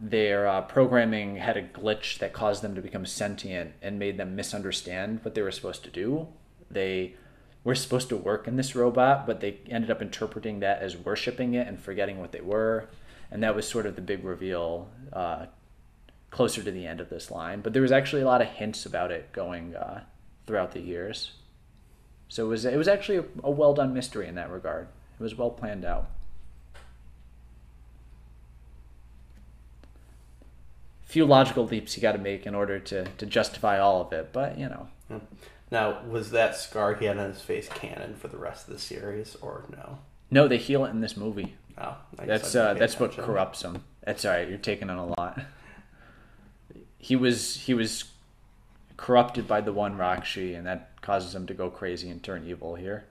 C: their uh, programming had a glitch that caused them to become sentient and made them misunderstand what they were supposed to do. They were supposed to work in this robot, but they ended up interpreting that as worshiping it and forgetting what they were. And that was sort of the big reveal uh, closer to the end of this line. But there was actually a lot of hints about it going uh, throughout the years. So it was it was actually a, a well done mystery in that regard. It was well planned out. Few logical leaps you got to make in order to to justify all of it, but you know.
A: Now, was that scar he had on his face canon for the rest of the series, or no?
C: No, they heal it in this movie.
A: No, I
C: That's uh,
A: pay
C: that's what corrupts him. That's all right. You're taking on a lot. He was he was corrupted by the one Rahkshi, and that causes him to go crazy and turn evil here.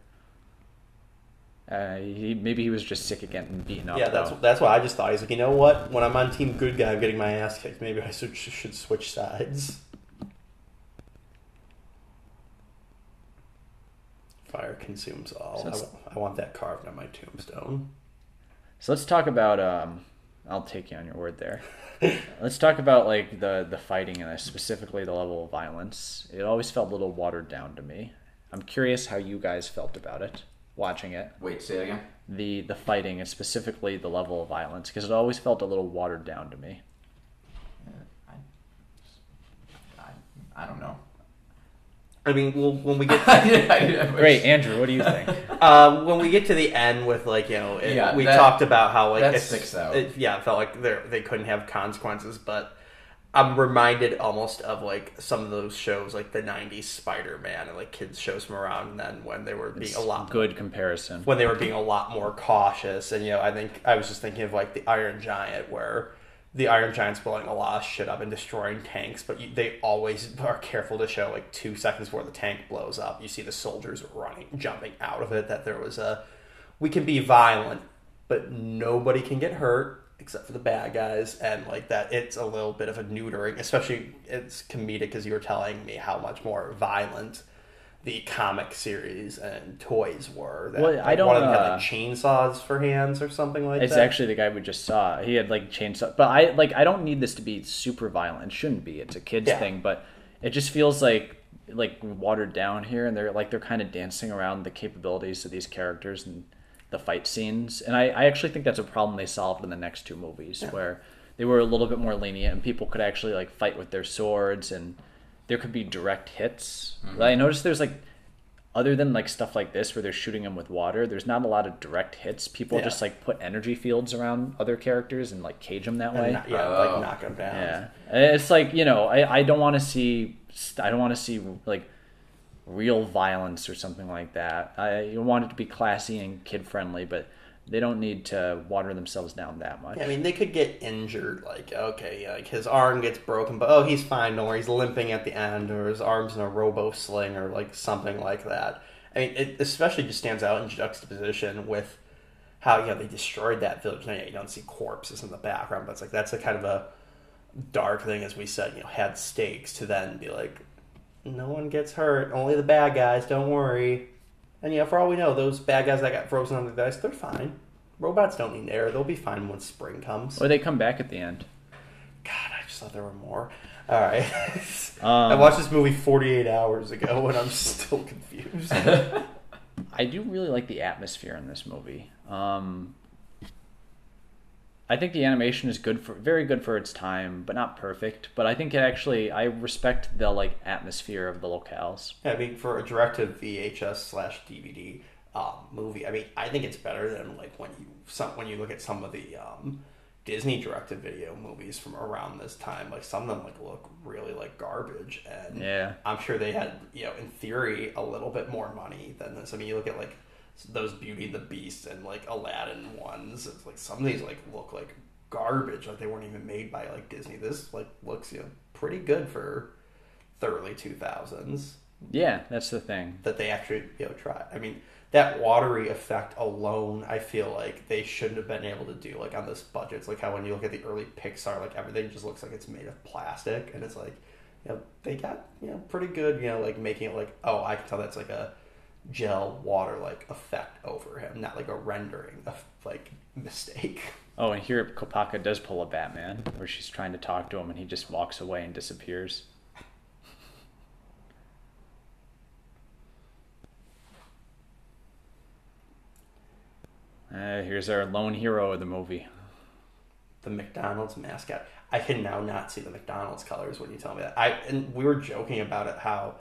C: Uh, he maybe he was just sick of getting beaten up.
A: Yeah, that's
C: though.
A: that's what I just thought. He's like, you know what? When I'm on team good guy, I'm getting my ass kicked. Maybe I should, should switch sides. Fire consumes all.
C: So
A: I, I want that carved on my tombstone.
C: So let's talk about. Um, I'll take you on your word there. let's talk about like the the fighting and specifically the level of violence. It always felt a little watered down to me. I'm curious how you guys felt about it watching it.
B: Wait, say it again.
C: the the fighting and specifically the level of violence because it always felt a little watered down to me.
B: I, I, I don't know.
A: I mean, well, when we get
C: Great, Andrew, what do you think?
A: um, when we get to the end with like you know, it,
B: Yeah,
A: we
B: that-
A: talked about how like
B: that
A: it's-
B: sticks out.
A: It, yeah, it felt like they they couldn't have consequences, but I'm reminded almost of like some of those shows, like the '90s Spider-Man and like kids shows from around then when they were being
C: It's
A: a lot
C: good comparison.
A: when they were being a lot more cautious. And you know, I think I was just thinking of like the Iron Giant, where the Iron Giant's blowing a lot of shit up and destroying tanks, but you, they always are careful to show like two seconds before the tank blows up. You see the soldiers running, jumping out of it. That there was a we can be violent, but nobody can get hurt except for the bad guys, and like that, it's a little bit of a neutering. Especially it's comedic because you were telling me how much more violent the comic series and toys were. That,
C: Well,
A: like,
C: I don't,
A: One of them had
C: uh,
A: like chainsaws for hands or something like
C: It's
A: that.
C: It's actually the guy we just saw. He had like chainsaw, but I like I don't need this to be super violent. It shouldn't be. It's a kids
A: Yeah.
C: thing, but it just feels like like watered down here, and they're like they're kind of dancing around the capabilities of these characters and the fight scenes. And I, I actually think that's a problem they solved in the next two movies, where they were a little bit more lenient and people could actually like fight with their swords and there could be direct hits. Mm-hmm. I noticed there's like other than like stuff like this where they're shooting them with water, there's not a lot of direct hits. People
A: Yeah.
C: just like put energy fields around other characters and like cage them that way.
A: Not- yeah,
B: Oh.
A: like knock them down.
C: Yeah, it's like you know, I, I don't want to see I don't want to see like real violence or something like that. I you want it to be classy and kid friendly, but they don't need to water themselves down that much.
A: Yeah, I mean, they could get injured. Like, okay, like his arm gets broken, but oh, he's fine. Worry. He's limping at the end, or his arm's in a robo sling, or like something like that. I mean, it especially just stands out in juxtaposition with how you know they destroyed that village. Now, yeah, you don't see corpses in the background, but it's like that's a kind of a dark thing, as we said. You know, had stakes to then be like, no one gets hurt, only the bad guys. Don't worry. And yeah, for all we know, those bad guys that got frozen under the ice, they're fine. Robots don't need air; they'll be fine when spring comes.
C: Or they come back at the end.
A: God, I just thought there were more. All right,
C: Um,
A: I watched this movie 48 hours ago, and I'm still confused.
C: I do really like the atmosphere in this movie. Um, I think the animation is good for very good for its time, but not perfect. But I think it actually I respect the like atmosphere of the locales.
A: Yeah, I mean, for a directed VHS slash DVD um, movie, I mean, I think it's better than like when you some when you look at some of the um, Disney directed video movies from around this time. Like some of them like look really like garbage, and
C: Yeah.
A: I'm sure they had you know in theory a little bit more money than this. I mean, you look at like those Beauty and the Beast and like Aladdin ones. It's like some of these like look like garbage, like they weren't even made by like Disney. This like looks you know pretty good for the early 2000s
C: Yeah, that's the thing.
A: that they actually you know try. I mean, that watery effect alone, I feel like they shouldn't have been able to do like on this budget. It's like how when you look at the early Pixar, like everything just looks like it's made of plastic, and it's like you know they got you know pretty good you know like making it like oh I can tell that's like a gel water like effect over him, not like a rendering of like mistake.
C: Oh, and here Kopaka does pull a Batman, where she's trying to talk to him, and he just walks away and disappears. Uh, here's our lone hero of the movie.
A: the McDonald's mascot. I can now not see the McDonald's colors when you tell me that. I and we were joking about it how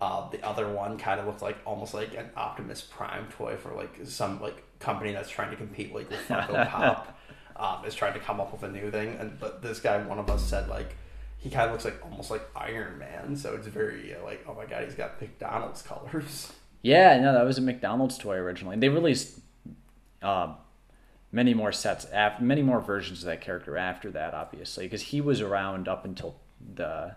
A: Uh, the other one kind of looked like almost like an Optimus Prime toy for like some like company that's trying to compete like with Funko Pop. Um, is trying to come up with a new thing, and but this guy, one of us said like he kind of looks like almost like Iron Man, so it's very uh, like oh my god, he's got McDonald's colors.
C: Yeah, no, that was a McDonald's toy originally. They released uh, many more sets, af- many more versions of that character after that, obviously, because he was around up until the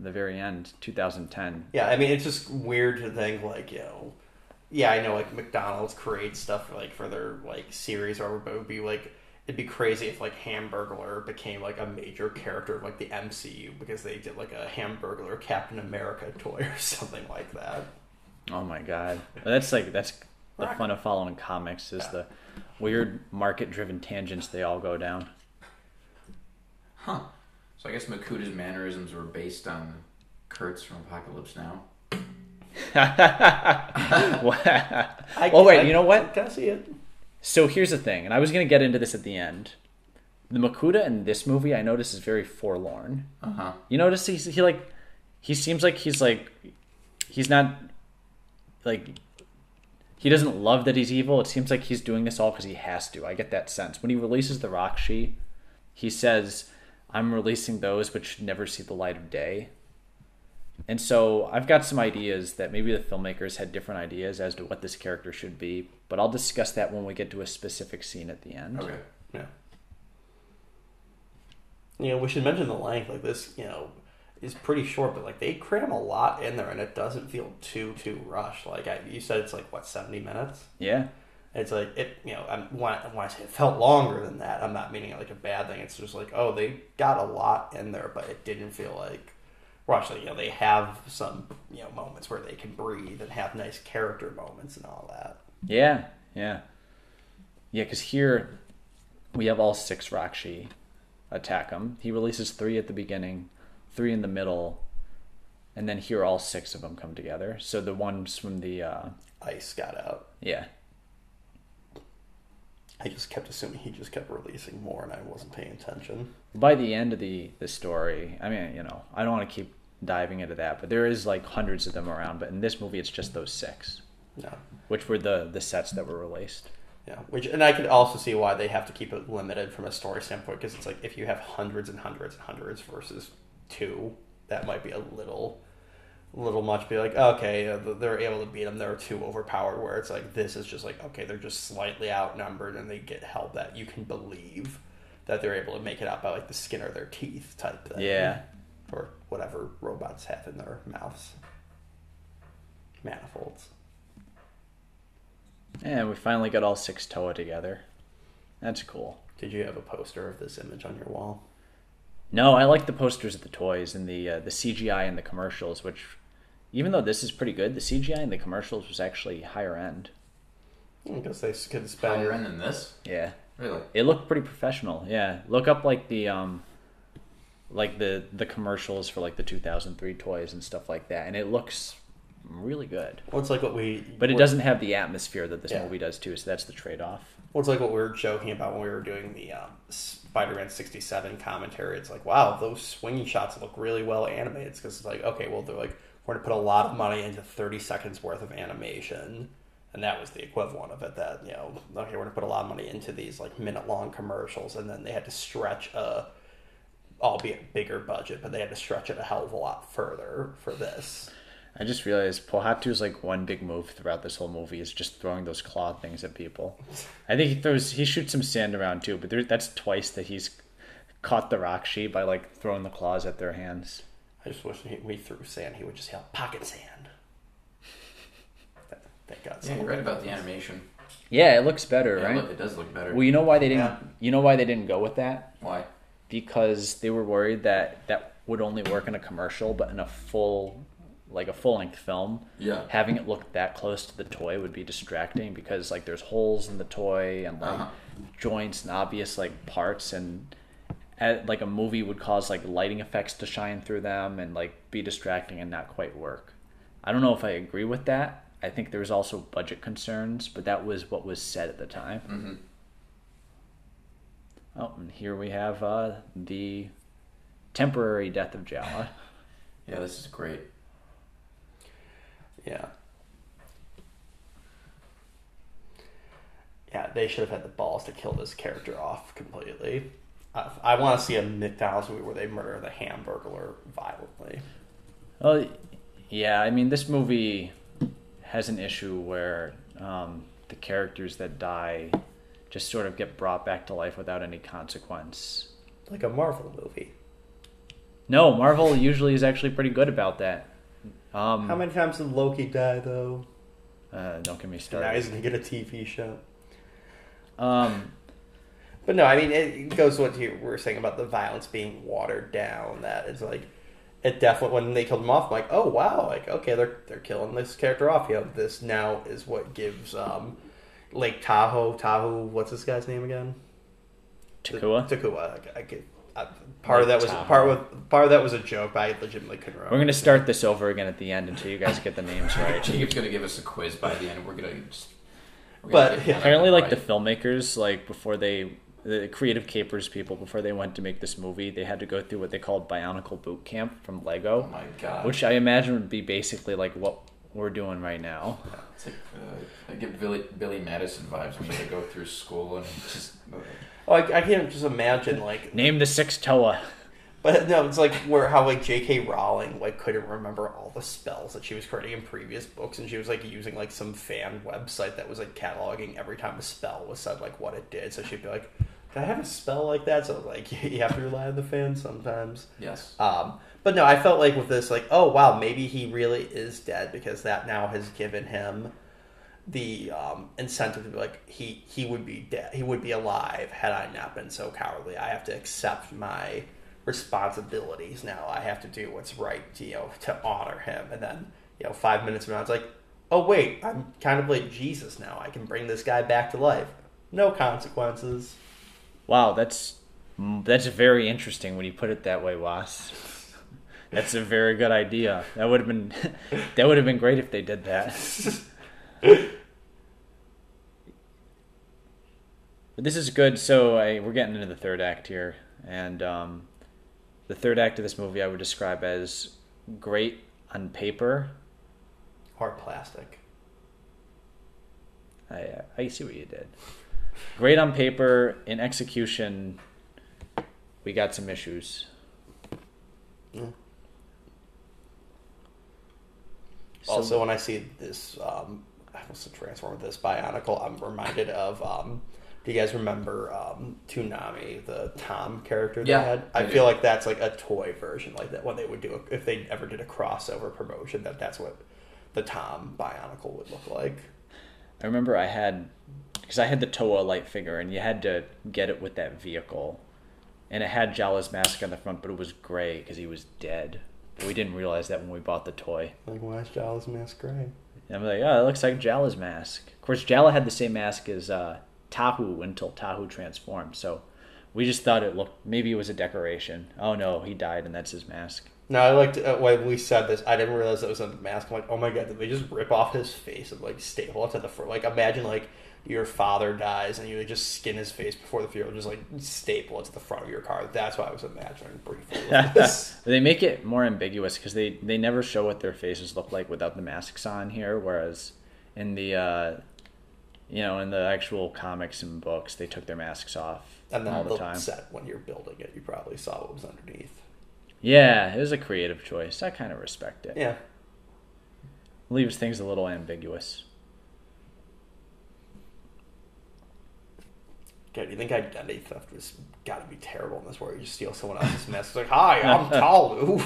C: the very end, 2010.
A: Yeah, I mean it's just weird to think like you know, yeah, I know like McDonald's creates stuff like for their like series or whatever, but it would be like it'd be crazy if like Hamburglar became like a major character of like the MCU because they did like a Hamburglar Captain America toy or something like that.
C: Oh my god, that's like that's the fun of following comics is the weird market-driven tangents they all go down.
B: Huh. So I guess Makuta's mannerisms were based on Kurtz from Apocalypse Now.
A: I,
C: Oh, wait,
A: I-
C: you know what?
A: Can I see it?
C: So here's the thing, and I was gonna get into this at the end. The Makuta in this movie, I notice, is very forlorn.
B: Uh huh.
C: You notice he's he like he seems like he's like he's not like he doesn't love that he's evil. It seems like he's doing this all because he has to. I get that sense when he releases the Rahkshi. He says, "I'm releasing those which should never see the light of day." And so I've got some ideas that maybe the filmmakers had different ideas as to what this character should be, but I'll discuss that when we get to a specific scene at the end.
B: Okay.
A: Yeah. You know, we should mention the length. Like this, you know, is pretty short, but like they cram a lot in there, and it doesn't feel too too rushed. Like I, you said, it's like what seventy minutes.
C: Yeah.
A: It's like it, you know. I'm, when, I, when I say it felt longer than that, I'm not meaning it like a bad thing. It's just like, oh, they got a lot in there, but it didn't feel like. Like, you know, they have some you know moments where they can breathe and have nice character moments and all that.
C: Yeah, yeah, yeah. Because here we have all six Rahkshi attack him. He releases three at the beginning, three in the middle, and then here all six of them come together. So the ones from the uh,
A: Ice got out.
C: yeah,
A: I just kept assuming he just kept releasing more, and I wasn't paying attention.
C: by the end of the the story, I mean, you know, I don't want to keep diving into that, but there is like hundreds of them around. But in this movie, it's just those six,
A: Yeah.
C: which were the the sets that were released.
A: Yeah, which and I could also see why they have to keep it limited from a story standpoint because it's like if you have hundreds and hundreds and hundreds versus two, that might be a little, little much. Be like, okay, uh, they're able to beat them. They're too overpowered. Where it's like this is just like okay, they're just slightly outnumbered and they get help that you can believe that they're able to make it out by like the skin of their teeth type thing.
C: Yeah.
A: or whatever robots have in their mouths. Manifolds.
C: And we finally got all six Toa together. That's cool.
A: Did you have a poster of this image on your wall?
C: No, I like the posters of the toys and the uh, the CGI and the commercials. Which, even though this is pretty good, the CGI in the commercials was actually higher end.
A: I guess they could spend.
B: Higher end than this?
C: Yeah,
B: Really?
C: it looked pretty professional. Yeah, look up like the um, like the the commercials for like the 2003 toys and stuff like that, and it looks really good.
A: Well, it's like what we.
C: But it doesn't have the atmosphere that this
A: Yeah.
C: movie does too. So that's the trade off.
A: Well, it's like what we were joking about when we were doing the um, Spider-Man '67 commentary. It's like, wow, those swinging shots look really well animated. Because it's like, okay, well, they're like, we're going to put a lot of money into 30 seconds worth of animation, and that was the equivalent of it. That you know, okay, we're going to put a lot of money into these like minute-long commercials, and then they had to stretch a, albeit bigger budget, but they had to stretch it a hell of a lot further for this.
C: I just realized Pohatu's like one big move throughout this whole movie is just throwing those claw things at people. I think he throws he shoots some sand around too, but there, that's twice that he's caught the Rahkshi by like throwing the claws at their hands.
A: I just wish he, we threw sand, he would just yell pocket sand. That got
B: Yeah, you're right about the animation.
C: Yeah, it looks better,
B: Yeah,
C: right?
B: look, it does look better.
C: Well, you know why they didn't.
A: Yeah.
C: You know why they didn't go with that?
B: Why?
C: Because they were worried that that would only work in a commercial, but in a full, like a full length film,
B: Yeah.
C: having it look that close to the toy would be distracting because like there's holes in the toy and like
B: Uh-huh.
C: joints and obvious like parts and at, like a movie would cause like lighting effects to shine through them and like be distracting and not quite work. I don't know if I agree with that. I think there was also budget concerns, but that was what was said at the time.
B: Mm-hmm.
C: Oh, and here we have uh, the temporary death of Jaller.
B: Yeah, this is great.
A: Yeah. Yeah, they should have had the balls to kill this character off completely. I, I want to see a McDonald's movie where they murder the Hamburglar violently.
C: Well, yeah, I mean, this movie has an issue where um, the characters that die just sort of get brought back to life without any consequence.
A: Like a Marvel movie.
C: No, Marvel usually is actually pretty good about that. Um,
A: How many times did Loki die, though?
C: uh, don't get me started.
A: Now he's going to get a TV show.
C: Um,
A: But no, I mean, it goes to what you were saying about the violence being watered down. That it's like, it definitely, when they killed him off, I'm like, oh, wow, like, okay, they're, they're killing this character off. You know, this now is what gives um, Lake Tahoe, Tahoe, what's this guy's name again?
C: Takua.
A: Takua. I, I could, I, part of that was
C: Tahoe.
A: part with part of that was a joke. But I legitimately couldn't remember.
C: We're gonna start this over again at the end until you guys get the names right.
B: Jacob's gonna give us a quiz by the end. We're gonna just. we're
A: But,
B: gonna get
A: yeah.
C: Apparently, like the filmmakers, like before they, the creative capers people, before they went to make this movie, they had to go through what they called Bionicle Boot Camp from
B: Oh
C: Lego,
B: my god.
C: which I imagine would be basically like what we're doing right now.
B: It's like uh, I get Billy Billy Madison vibes when they go through school and just. uh,
A: Oh, I, I can't just imagine like
C: Name the six Toa.
A: But no, it's like where how like J.K. Rowling like couldn't remember all the spells that she was creating in previous books, and she was like using like some fan website that was like cataloging every time a spell was said, like what it did. So she'd be like, "Can I have a spell like that?" So like you have to rely on the fans sometimes.
B: Yes.
A: Um, but no, I felt like with this, like, oh wow, maybe he really is dead because that now has given him the um, incentive to be like he he would be dead, he would be alive had I not been so cowardly. I have to accept my responsibilities now. I have to do what's right, you know, to honor him. And then you know, five minutes from now, it's like, oh wait, I'm kind of like Jesus now. I can bring this guy back to life. No consequences.
C: Wow, that's that's very interesting when you put it that way, Was. That's a very good idea. That would have been that would have been great if they did that. But this is good. So I, we're getting into the third act here, and um, the third act of this movie I would describe as great on paper.
A: Or plastic.
C: I I see what you did. Great on paper. In execution, we got some issues.
A: Mm.
C: So-
A: also, when I see this, um, what's the transform this Bionicle, I'm reminded of. Um, do you guys remember um, Toonami, the Tom character they
B: Yeah,
A: had? I,
B: I
A: feel
B: do.
A: like that's like a toy version, like that when they would do a, if they ever did a crossover promotion, that that's what the Tom Bionicle would look like.
C: I remember I had because I had the Toa light figure, and you had to get it with that vehicle, and it had Jaller's mask on the front, but it was gray because he was dead. But we didn't realize that when we bought the toy.
A: Like, why is Jaller's mask gray?
C: And I'm like, oh, it looks like Jaller's mask. Of course, Jaller had the same mask as uh, Tahu until Tahu transformed. So we just thought it looked maybe it was a decoration. Oh no, he died, and that's his mask.
A: No, I liked uh, when we said this. I didn't realize it was a mask. I'm like, oh my god, did they just rip off his face and like staple it to the front? Like, imagine like your father dies and you would just skin his face before the funeral, just like staple it to the front of your car. That's what I was imagining briefly.
C: They make it more ambiguous because they they never show what their faces look like without the masks on here, whereas in the uh, you know in the actual comics and books they took their masks off
A: and then
C: all
A: the,
C: the time.
A: set when you're building it, you probably saw what was underneath.
C: Yeah, it was a creative choice. I kind of respect it.
A: Yeah.
C: Leaves things a little ambiguous.
A: God, do you think identity theft was got to be terrible in this world? you just steal someone else's mess. It's like, hi, I'm Talu.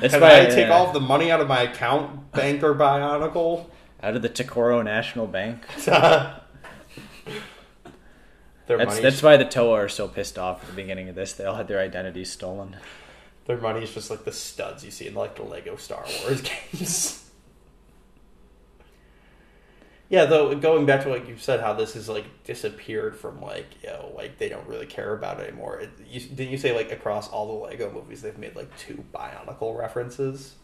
C: That's
A: Can
C: why
A: I take
C: uh,
A: all the money out of my account, Banker Bionicle?
C: out of the Ta-Koro National Bank.
A: their
C: That's that's why the Toa are so pissed off at the beginning of this. They all had their identities stolen.
A: their money is just like the studs you see in like the Lego Star Wars games. yeah, though going back to what you said, how this has like disappeared from like you know like they don't really care about it anymore. It, you, didn't you say like across all the Lego movies they've made like two Bionicle references?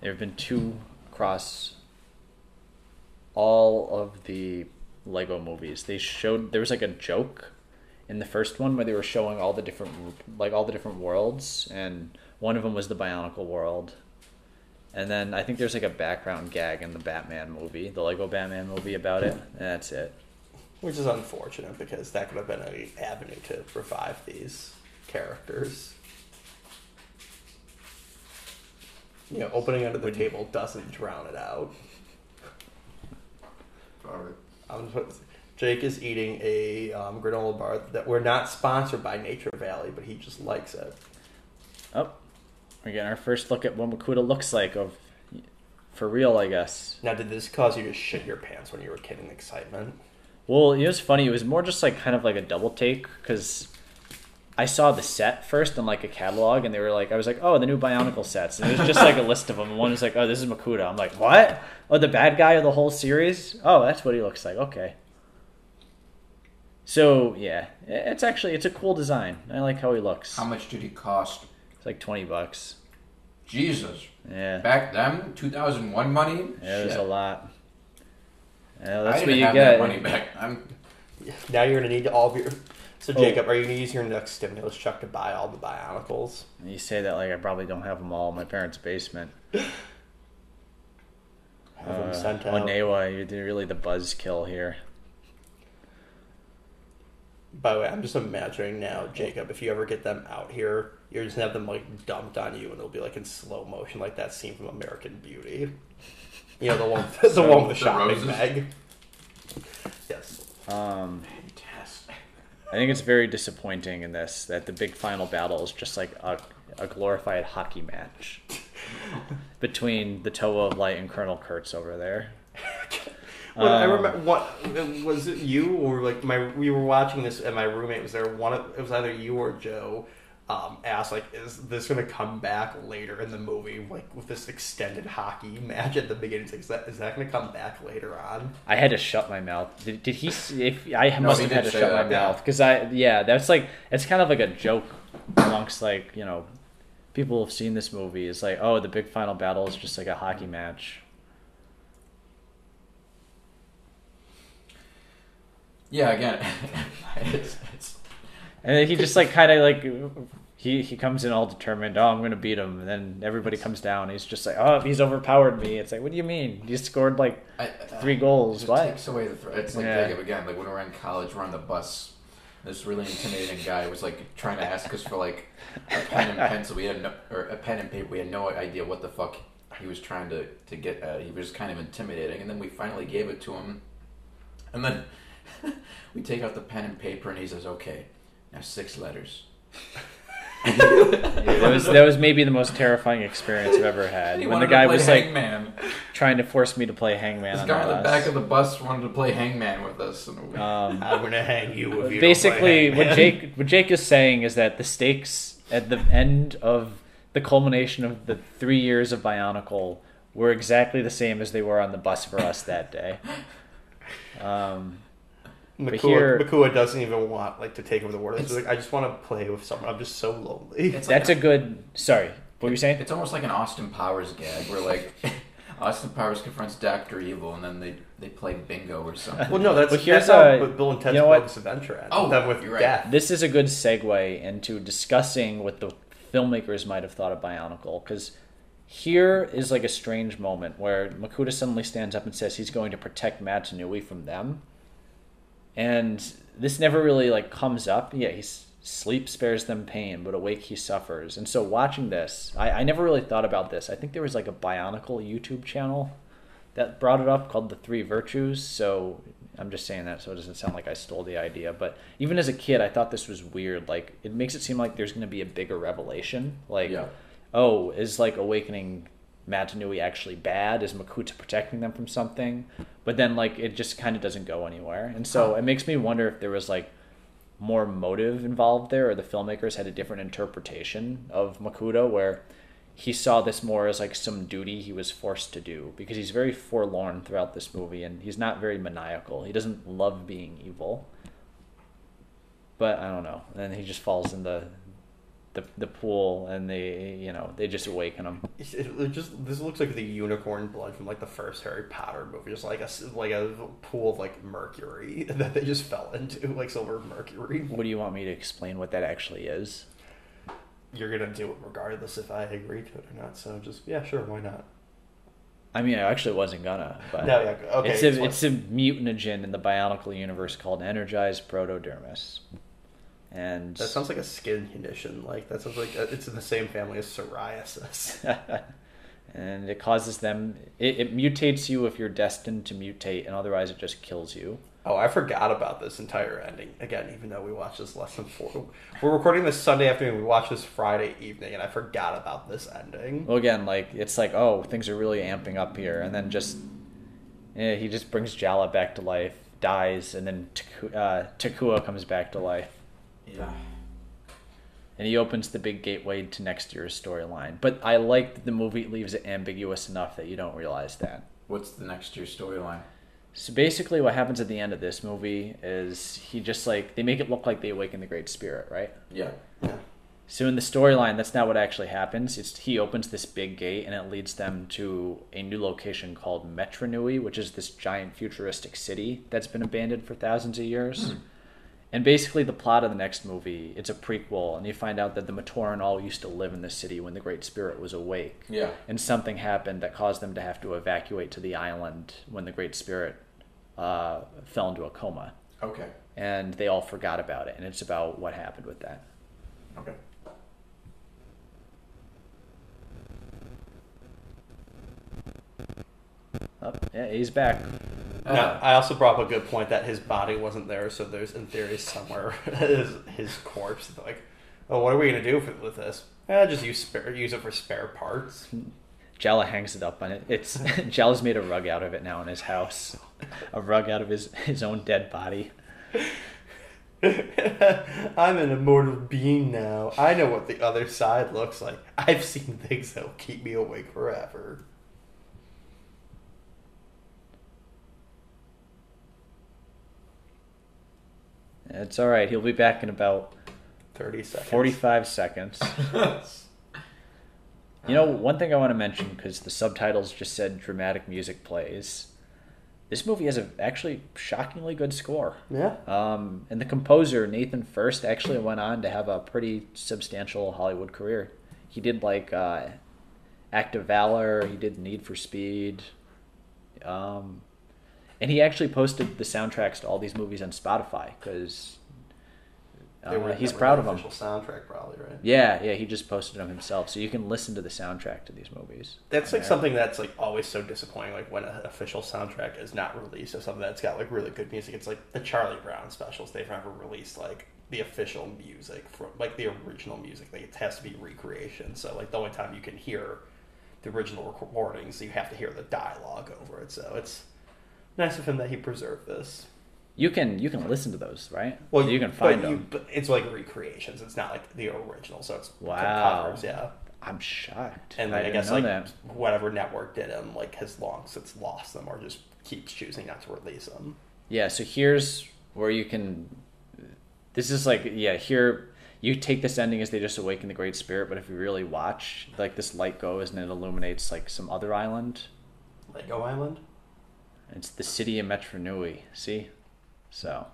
C: There have been two across all of the Lego movies. They showed there was like a joke in the first one where they were showing all the different like all the different worlds, and one of them was the Bionicle world. And then I think there's like a background gag in the Batman movie, the Lego Batman movie about it. And that's it.
A: Which is unfortunate because that could have been an avenue to revive these characters. You know, opening under the table doesn't drown it out.
B: Alright.
A: I'm just- Jake is eating a um, granola bar that we're not sponsored by Nature Valley, but he just likes it.
C: Oh, we're getting our first look at what Makuta looks like of for real, I guess.
A: Now, did this cause you to shit your pants when you were a kid in excitement?
C: Well, it was funny. It was more just like kind of like a double take because I saw the set first in like a catalog, and they were like, I was like, oh, the new Bionicle sets, and it was just like a list of them. And one was like, oh, this is Makuta. I'm like, what? Oh, the bad guy of the whole series? Oh, that's what he looks like. Okay. So yeah, it's actually it's a cool design. I like how he looks.
B: How much did he cost?
C: It's like twenty bucks.
B: Jesus.
C: Yeah,
B: Back then, 2001 money?
C: yeah it was a lot. Yeah,
B: I
C: that's
B: didn't
C: what you
B: have
C: get.
B: that money back. I'm,
A: Now you're gonna need all of your. So,
C: Oh.
A: Jacob, are you gonna use your next stimulus check to buy all the Bionicles?
C: You say that like I probably don't have them all in my parents' basement.
A: Have them
C: Uh,
A: sent out.
C: Onewa, you're really the buzzkill here.
A: By the way, I'm just imagining now, Jacob, if you ever get them out here, you're just gonna have them like dumped on you, and it'll be like in slow motion, like that scene from American Beauty. You know the one, the
B: So,
A: one with the
B: the
A: shopping
B: roses?
A: bag. Yes.
C: Um,
B: fantastic.
C: I think it's very disappointing in this that the big final battle is just like a, a glorified hockey match between the Toa of Light and Colonel Kurtz over there.
A: Well, I
C: Um,
A: remember what was it you or like my we were watching this and my roommate was there. One of it was either you or Joe. Um, asked like, is this going to come back later in the movie, like with this extended hockey match at the beginning? It's like, Is that is that going to come back later on?
C: I had to shut my mouth. Did, did he? s- If I must have had to
B: say
C: shut my
B: yeah.
C: mouth because I yeah that's like it's kind of like a joke amongst like you know people who've seen this movie. It's like oh the big final battle is just like a hockey match.
B: Yeah, again, it's, it's,
C: And then he just like kind of like he he comes in all determined. Oh, I'm gonna beat him. And then everybody comes down. He's just like, oh, he's overpowered me. It's like, what do you mean? You scored like
B: I,
C: three goals.
B: It
C: What?
B: takes away the. Th- it's like
C: Yeah.
B: Jacob again. Like when we were in college, we're on the bus. This really intimidating guy was like trying to ask us for like a pen and pencil. We had no, or a pen and paper. We had no idea what the fuck he was trying to to get at. He was kind of intimidating, and then we finally gave it to him, and then we take out the pen and paper, and he says, "Okay, now six letters."
C: That was that was maybe the most terrifying experience I've ever had.
B: He
C: when the guy
B: to play
C: was like
B: hangman.
C: trying to force me to play Hangman
B: This
C: on
B: guy
C: the
B: on the back of the bus wanted to play hangman with us. And we,
C: Um,
A: I'm going to hang you if you don't play
C: basically, what Jake what Jake is saying is that the stakes at the end of the culmination of the three years of Bionicle were exactly the same as they were on the bus for us that day. Um,
A: Makuta,
C: here-
A: Makuta doesn't even want like to take over the world. He's like, I just want to play with someone. I'm just so lonely.
B: it's like
C: that's a good. Sorry, what were you saying?
B: It's almost like an Austin Powers gag where like Austin Powers confronts Doctor Evil and then they they play bingo or something.
A: well, no, that's
C: Well, here's
A: that's how
C: a-
A: Bill and Ted's
C: you know?
A: Bogus Adventure ends.
B: Oh,
A: them with
B: you're right.
A: death.
C: This is a good segue into discussing what the filmmakers might have thought of Bionicle, because here is like a strange moment where Makuta suddenly stands up and says he's going to protect Mata Nui from them, and this never really like comes up. Yeah, he's sleep spares them pain, but awake he suffers. And so watching this, I, I never really thought about this. I think there was like a Bionicle YouTube channel that brought it up called the Three Virtues. So I'm just saying that so it doesn't sound like I stole the idea. But even as a kid, I thought this was weird. Like it makes it seem like there's going to be a bigger revelation. Like,
B: Yeah.
C: oh, is like awakening Mata Nui actually bad? Is Makuta protecting them from something? But then like it just kind of doesn't go anywhere. And so it makes me wonder if there was like more motive involved there, or the filmmakers had a different interpretation of Makuta, where he saw this more as like some duty he was forced to do because he's very forlorn throughout this movie and he's not very maniacal. He doesn't love being evil. But I don't know. And he just falls in the the, the pool and they you know they just awaken them.
A: It, just this looks like the unicorn blood from like the first Harry Potter movie, just like a like a pool of like mercury that they just fell into, like silver mercury.
C: What do you want me to explain what that actually is?
A: You're gonna do it regardless if I agree to it or not. So just yeah, sure, why not?
C: I mean, I actually wasn't gonna, but
A: No, yeah, okay,
C: it's a it's a mutanogen in the Bionicle universe called Energized Protodermis, and
A: That sounds like a skin condition. Like that sounds like uh, it's in the same family as psoriasis.
C: and it causes them. It, it mutates you if you're destined to mutate, and otherwise it just kills you.
A: Oh, I forgot about this entire ending again. Even though we watched this less than four, we're recording this Sunday afternoon. We watched this Friday evening, and I forgot about this ending.
C: Well, again, like it's like oh, things are really amping up here, and then just eh, he just brings Jaller back to life, dies, and then Taku- uh, Takua comes back to life.
B: Yeah.
C: and he opens the big gateway to next year's storyline. But I like that the movie leaves it ambiguous enough that you don't realize that.
B: What's the next year's storyline?
C: So basically, what happens at the end of this movie is he just like they make it look like they awaken the Great Spirit, right?
B: Yeah.
A: Yeah.
C: So in the storyline, that's not what actually happens. It's he opens this big gate and it leads them to a new location called Metru Nui, which is this giant futuristic city that's been abandoned for thousands of years. Hmm. And basically, the plot of the next movie, it's a prequel, and you find out that the Matoran all used to live in this city when the Great Spirit was awake.
B: Yeah.
C: And something happened that caused them to have to evacuate to the island when the Great Spirit uh, fell into a coma.
B: Okay.
C: And they all forgot about it, and it's about what happened with that.
B: Okay.
C: Oh, yeah, he's back.
B: Uh,
A: Now, I also brought up a good point that his body wasn't there, so there's in theory somewhere his, his corpse. Like, oh, what are we gonna do with, with this? Eh, just use spare, use it for spare parts.
C: Jaller hangs it up on it. It's Jaller's made a rug out of it now in his house. A rug out of his, his own dead body.
A: I'm an immortal being now. I know what the other side looks like. I've seen things that'll keep me awake forever.
C: It's all right. He'll be back in about
A: Thirty seconds.
C: 45 seconds. You know, one thing I want to mention because the subtitles just said dramatic music plays. This movie has a actually shockingly good score.
A: Yeah.
C: Um, and the composer Nathan Furst actually went on to have a pretty substantial Hollywood career. He did like uh, Act of Valor. He did Need for Speed. Um, and he actually posted the soundtracks to all these movies on Spotify because uh, he's proud of them.
A: Official soundtrack, probably right.
C: Yeah, yeah, he just posted them himself, so you can listen to the soundtrack to these movies.
A: That's like
C: Yeah.
A: something that's like always so disappointing. Like when an official soundtrack is not released of something that's got like really good music. It's like the Charlie Brown specials. They've never released like the official music from like the original music. Like it has to be recreation. So like the only time you can hear the original recordings, you have to hear the dialogue over it. So it's nice of him that he preserved this.
C: You can you can listen to those, right?
A: Well,
C: you can find
A: you-
C: them.
A: but it's like recreations. It's not like the original. So it's
C: Wow.
A: covers. Yeah.
C: I'm shocked.
A: And
C: I
A: like, I, guess like
C: that.
A: whatever network did them like has long since lost them or just keeps choosing not to release them.
C: Yeah, so here's where you can. This is like yeah, here you take this ending as they just awaken the Great Spirit, but if you really watch, like this light goes and it illuminates like some other island.
A: Lego Island.
C: It's the city of Metru Nui. See, so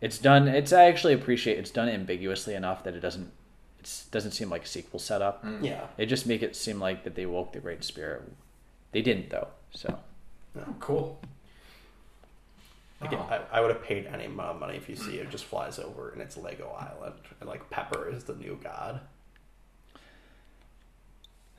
C: it's done. It's I actually appreciate it's done ambiguously enough that it doesn't. It doesn't seem like a sequel setup. Mm.
A: Yeah.
C: It just make it seem like that they woke the Great Spirit. They didn't though. So oh,
B: Cool.
A: Again,
B: Oh.
A: I, I would have paid any amount of money if you see it just flies over and it's Lego Island and like Pepper is the new god.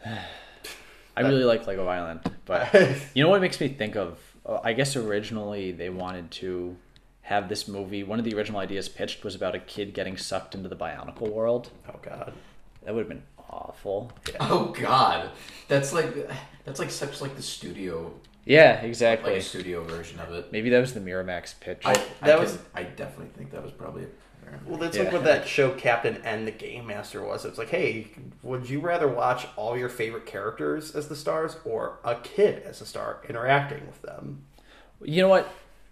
C: I really like Lego Island, but you know what makes me think of? Uh, I guess originally they wanted to have this movie. One of the original ideas pitched was about a kid getting sucked into the Bionicle world.
A: Oh god.
C: That would have been awful.
B: Oh God, that's like that's like such like the studio
C: Yeah,
B: like
C: exactly.
B: a studio version of it.
C: Maybe that was the Miramax pitch.
B: I, I
A: That
B: can-
A: was-
B: I definitely think that was probably.
A: Well, that's
C: Yeah.
A: like what that show Captain N the Game Master was. It's like, hey, would you rather watch all your favorite characters as the stars or a kid as a star interacting with them?
C: You know what?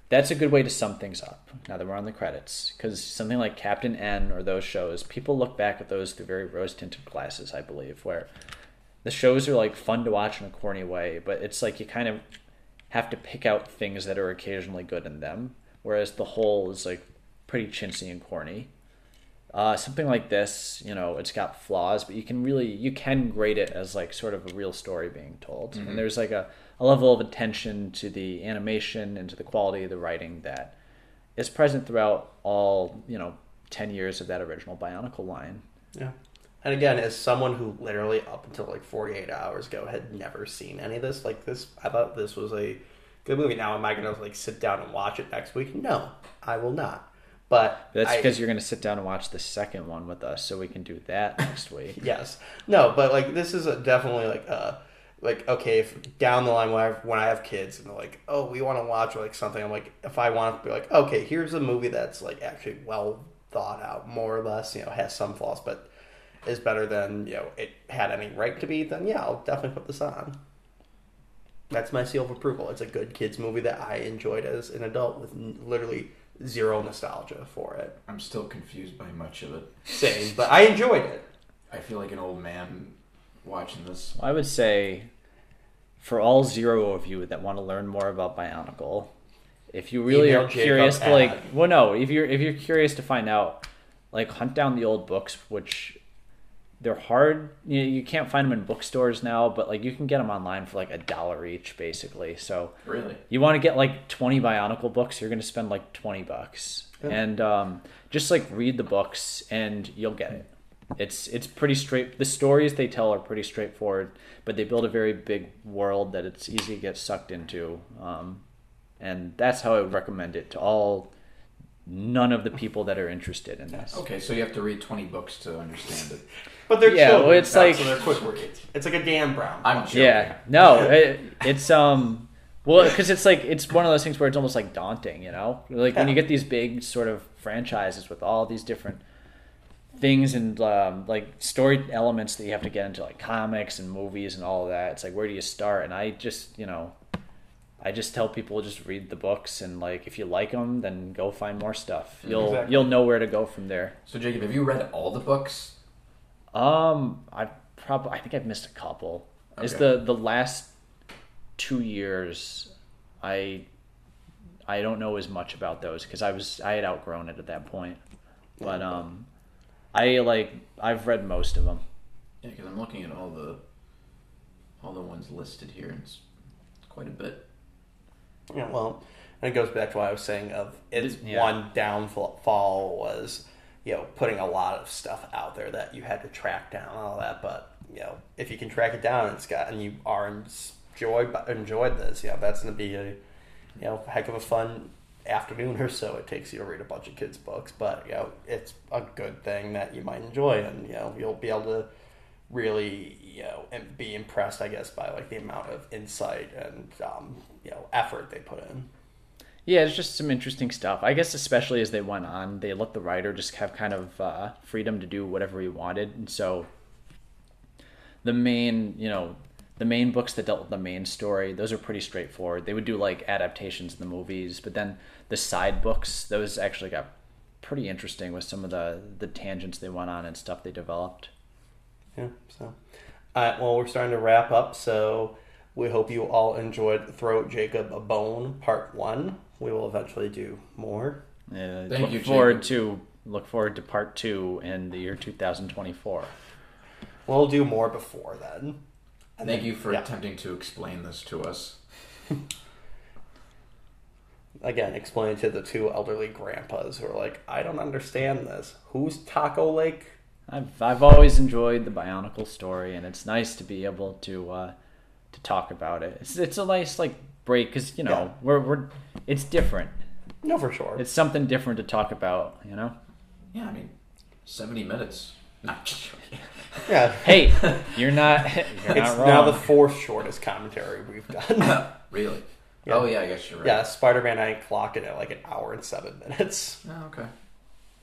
C: That's a good way to sum things up. Now that we're on the credits, because something like Captain N or those shows, people look back at those through very rose-tinted glasses. I believe where the shows are like fun to watch in a corny way, but it's like you kind of have to pick out things that are occasionally good in them, whereas the whole is like pretty chintzy and corny. Uh, something like this, you know, it's got flaws, but you can really you can grade it as like sort of a real story being told, and there's like a, a level of attention to the animation and to the quality of the writing that is present throughout all you know ten years of that original Bionicle line.
A: Yeah. And again, as someone who literally up until like 48 hours ago had never seen any of this, like this, I thought this was a good movie. Now, am I going to like sit down and watch it next week? No, I will not. But
C: That's because you're going to sit down and watch the second one with us, so we can do that next week.
A: yes, no, but like this is a, definitely like uh like okay, if down the line when I when I have kids and they're like, oh, we want to watch like something, I'm like, if I want to be like, okay, here's a movie that's like actually well thought out, more or less, you know, has some flaws, but is better than you know it had any right to be, then yeah, I'll definitely put this on. That's my seal of approval. It's a good kids movie that I enjoyed as an adult with literally zero nostalgia for it.
B: I'm still confused by much of it.
A: Same, but I enjoyed it.
B: I feel like an old man watching this.
C: I would say, for all zero of you that want to learn more about Bionicle, if you really
A: Email
C: are
A: Jacob
C: curious to like,
A: at-
C: well, no, if you're if you're curious to find out, like hunt down the old books, which they're hard. You you can't find them in bookstores now, but like you can get them online for like a dollar each, basically. So
B: Really?
C: you want to get like 20 bionicle books you're going to spend like 20 bucks
A: Yeah.
C: and um, just like read the books and you'll get it it's it's pretty straight the stories they tell are pretty straightforward but they build a very big world that it's easy to get sucked into um, and that's how i would recommend it to all none of the people that are interested in this
B: Okay, so you have to read 20 books to understand it.
A: But they're
C: Yeah,
A: children,
C: well, it's
A: so
C: like-
A: they're quick reads. It's like a Dan Brown.
B: I'm
A: book.
B: joking.
C: Yeah, no, it, it's um, well, because it's like it's one of those things where it's almost like daunting, you know, like when you get these big sort of franchises with all these different things and um, like story elements that you have to get into, like comics and movies and all of that. It's like where do you start? And I just, you know, I just tell people just read the books and like if you like them, then go find more stuff. You'll
A: Exactly.
C: you'll know where to go from there.
B: So, Jacob, have you read all the books?
C: Um, I probably I think I've missed a couple. Is the the last two years, I I don't know as much about those because I was I had outgrown it at that point. But um, I like I've read most of them.
B: Yeah, because I'm looking at all the all the ones listed here, and it's quite a bit.
A: Yeah, well, and it goes back to what I was saying of its
C: Yeah.
A: one downfall was, you know, putting a lot of stuff out there that you had to track down all that. But you know, if you can track it down, it's got and you are enjoyed enjoyed this. Yeah, that's to be a you know heck of a fun afternoon or so it takes you to read a bunch of kids books. But you know, it's a good thing that you might enjoy, and you know, you'll be able to really you know and be impressed i guess by like the amount of insight and um, you know effort they put in
C: Yeah, it's just some interesting stuff. I guess especially as they went on, they let the writer just have kind of uh, freedom to do whatever he wanted, and so the main, you know, the main books that dealt with the main story, those are pretty straightforward. They would do like adaptations in the movies, but then the side books, those actually got pretty interesting with some of the the tangents they went on and stuff they developed.
A: yeah so uh, well we're starting to wrap up so we hope you all enjoyed throw jacob a bone part one we will eventually do more
C: Uh,
B: Thank
C: look
B: you,
C: forward to look forward to part two in the year 2024.
A: we'll do more before then And
B: Thank
A: then-
B: you for
A: yeah.
B: attempting to explain this to us.
A: again explain it to the two elderly grandpas who are like i don't understand this who's taco lake
C: I've I've always enjoyed the Bionicle story, and it's nice to be able to uh, to talk about it. It's it's a nice like break because you know
A: Yeah.
C: we're we're it's different.
A: no for sure
C: It's something different to talk about. You know.
B: Yeah, I mean, 70 minutes. Not
A: yeah
C: Hey, you're not you're
A: it's
C: not wrong.
A: now the fourth shortest commentary we've done
B: really?
A: Yeah.
B: Oh, yeah, I guess you're right.
A: Yeah, Spider Man I clocked it at like an hour and seven minutes.
B: Oh, okay.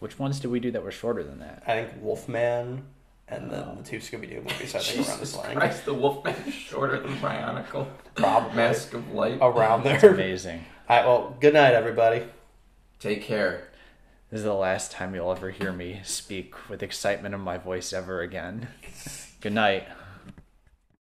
C: Which ones did we do that were shorter than that?
A: I think Wolfman and then oh. the two Scooby Doo movies I think around
B: Jesus
A: this line.
B: Christ, the Wolfman is shorter than Bionicle.
A: Probably.
B: Mask of Light.
A: Around
C: It's
A: there.
C: amazing.
A: Alright, well, good night everybody.
B: Take care.
C: This is the last time you'll ever hear me speak with excitement in my voice ever again. Good night.